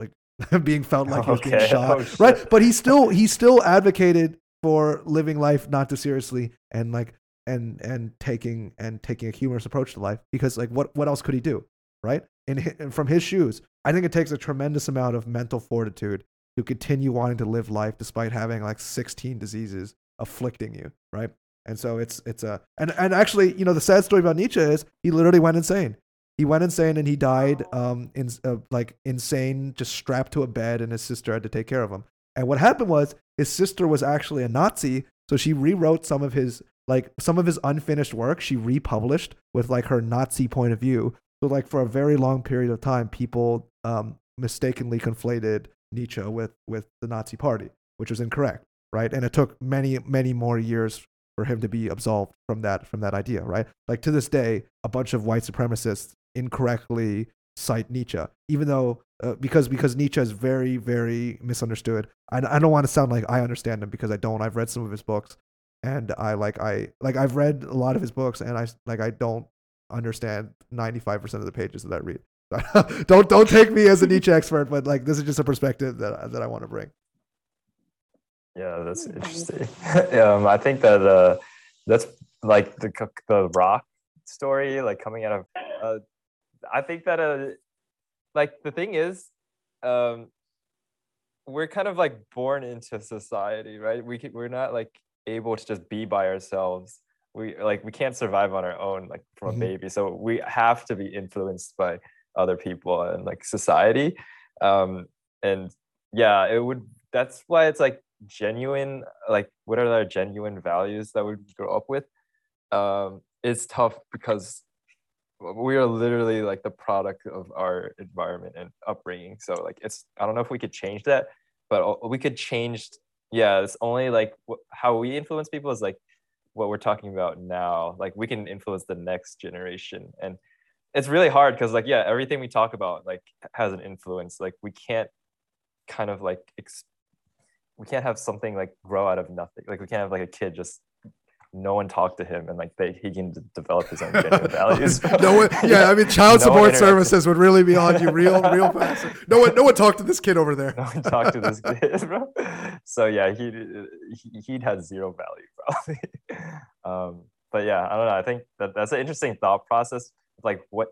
like being felt like he was Okay. being shot, Oh, right? But he still he still advocated for living life not too seriously and like and and taking and taking a humorous approach to life because like what what else could he do, right? In hi- from his shoes, I think it takes a tremendous amount of mental fortitude to continue wanting to live life despite having like 16 diseases afflicting you, right? And so it's it's a and and actually, you know, the sad story about Nietzsche is he literally went insane. He went insane and he died um in uh, like insane, just strapped to a bed, and his sister had to take care of him. And what happened was his sister was actually a Nazi, so she rewrote some of his like some of his unfinished work. She republished with like her Nazi point of view. So like for a very long period of time, people um mistakenly conflated Nietzsche with with the Nazi Party, which was incorrect, right? And it took many many more years for him to be absolved from that from that idea, right? Like to this day, a bunch of white supremacists incorrectly cite Nietzsche, even though uh, because because Nietzsche is very very misunderstood. I, I don't want to sound like I understand him because I don't. I've read some of his books, and I like I like I've read a lot of his books, and I like I don't understand ninety five percent of the pages that I read. don't don't take me as a Nietzsche expert, but like this is just a perspective that that I want to bring. Yeah, that's interesting. um, I think that uh, that's like the c- the rock story, like coming out of. Uh, I think that uh, like the thing is, um, we're kind of like born into society, right? We can, we're not like able to just be by ourselves. We like we can't survive on our own, like from Mhm. a baby. So we have to be influenced by other people and like society. Um, and yeah, it would. That's why it's like genuine like what are our genuine values that we grow up with um it's tough because we are literally like the product of our environment and upbringing so like it's i don't know if we could change that but we could change yeah it's only like wh- how we influence people is like what we're talking about now. Like we can influence the next generation. And it's really hard because like yeah everything we talk about like has an influence. Like we can't kind of like ex- we can't have something like grow out of nothing. Like we can't have like a kid just no one talked to him and like they he can develop his own genuine values. no one, yeah, I mean, child No support services would really be on you real, real fast. No one, no one talked to this kid over there. no one talked to this kid, bro. So yeah, he he he'd had zero value probably. um, but yeah, I don't know. I think that that's an interesting thought process. Like what,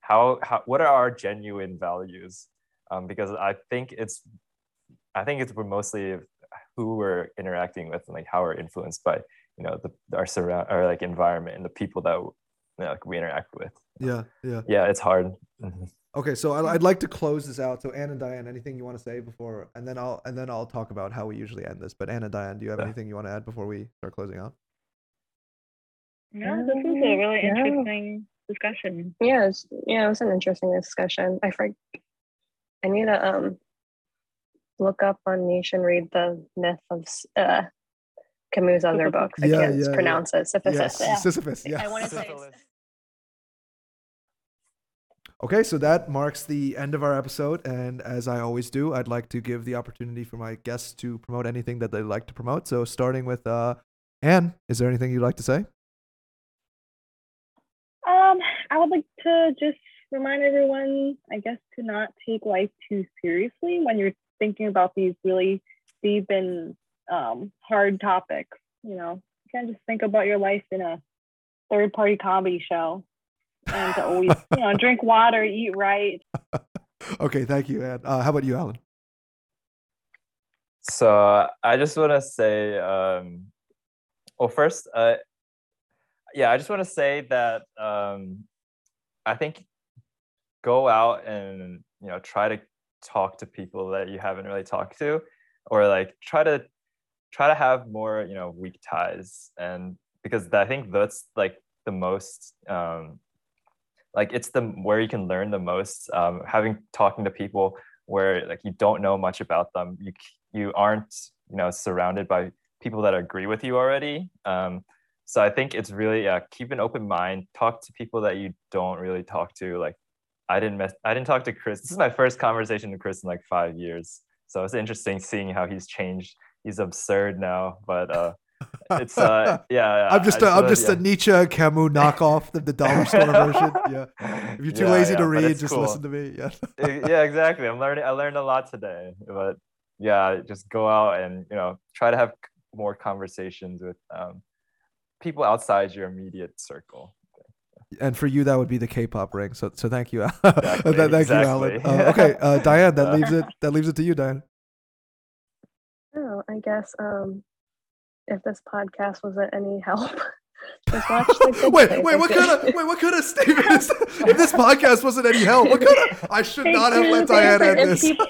how how what are our genuine values? Um, because I think it's I think it's we're mostly who we're interacting with and like how we're influenced by you know the our surround our like environment and the people that you know, like we interact with. Yeah, yeah. Yeah, it's hard. Mhm. Okay, so I- I'd like to close this out. So Anne and Diane, anything you want to say before, and then I'll and then I'll talk about how we usually end this. But Anne and Diane, do you have Yeah. anything you want to add before we start closing out? Yeah, this is a really Yeah. interesting discussion. Yeah, it's, yeah, it was an interesting discussion. I for, I need to um look up on Nietzsche and read the myth of uh Camus' other books. I Yeah, can't yeah, yeah. pronounce it. Sisyphus. Yes, Yeah. Sisyphus. Yeah. I want to say Okay, so that marks the end of our episode. And as I always do, I'd like to give the opportunity for my guests to promote anything that they'd like to promote. So starting with uh, Anne, is there anything you'd like to say? Um, I would like to just remind everyone, I guess, to not take life too seriously when you're thinking about these really deep and um, hard topics. You know, you can't just think about your life in a third party comedy show and to always, you know, drink water, eat right. okay, thank you, Anne. Uh, how about you, Alan? So I just want to say, um, well, first, uh, yeah, I just want to say that um, I think go out and you know try to talk to people that you haven't really talked to, or like try to try to have more you know weak ties, and because I think that's like the most um, like it's the where you can learn the most. Um, having talking to people where like you don't know much about them, you you aren't you know surrounded by people that agree with you already. Um, so I think it's really yeah, keep an open mind. Talk to people that you don't really talk to. Like I didn't mess, I didn't talk to Chris. This is my first conversation with Chris in like five years. So it's interesting seeing how he's changed. He's absurd now, but uh, it's uh, yeah. yeah I'm just I a, I'm just a yeah. Nietzsche Camus knockoff, the, the dollar store version. Yeah. If you're too Yeah, lazy to read, just cool. listen to me. Yeah. Eh, yeah, exactly. I'm learning. I learned a lot today, but yeah, just go out and you know try to have more conversations with um, people outside your immediate circle. And for you, that would be the K-pop ring. So so thank you, Exactly, Th- thank you, Alan. Uh, okay, uh, Diane, that Uh, leaves it that leaves it to you, Diane. I guess um, if this podcast wasn't any help, just watch the wait, wait, what kind of wait, what kind of statement is that? If this podcast wasn't any help, what kind of I should not have let end this. people-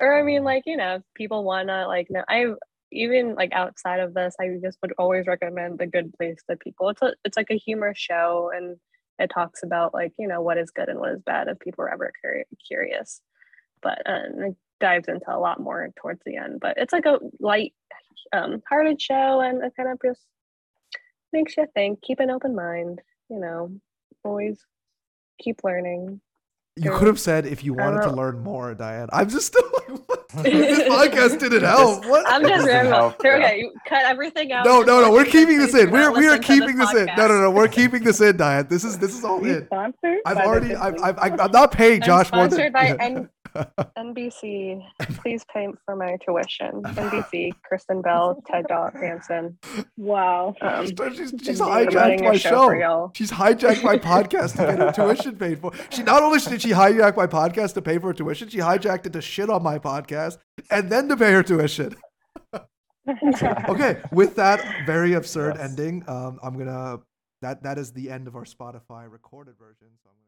or I mean, like you know, if people wanna like, no, I even like outside of this, I just would always recommend the Good Place to people. It's a, it's like a humor show, and it talks about like you know what is good and what is bad if people are ever curi- curious. But uh, it dives into a lot more towards the end. But it's like a light, um, hearted show, and it kind of just makes you think. Keep an open mind. You know, always keep learning. You could have said if you wanted to learn more, Diane. I'm just still like, what? this podcast didn't help. What? I'm just doesn't help, Here, yeah. okay, you cut everything out. no, no, no. We're keeping this in. We're we are keeping this this in. No, no, no. We're keeping this in, Diane. This is this is all Are in. sponsored? I've by the already. Good I've, I've, I'm I'm not paying I'm Josh more than. sponsored by N- NBC. Please pay for my tuition. NBC, Kristen Bell, Ted Dog Hansen. Wow. Um, she's, she's she's hijacked promoting my show. show for y'all. She's hijacked my podcast to get her tuition paid for. She not only did she hijack my podcast to pay for her tuition, she hijacked it to shit on my podcast and then to pay her tuition. Okay, with that very absurd Yes. ending, um, I'm gonna that that is the end of our Spotify recorded version. So I'm gonna.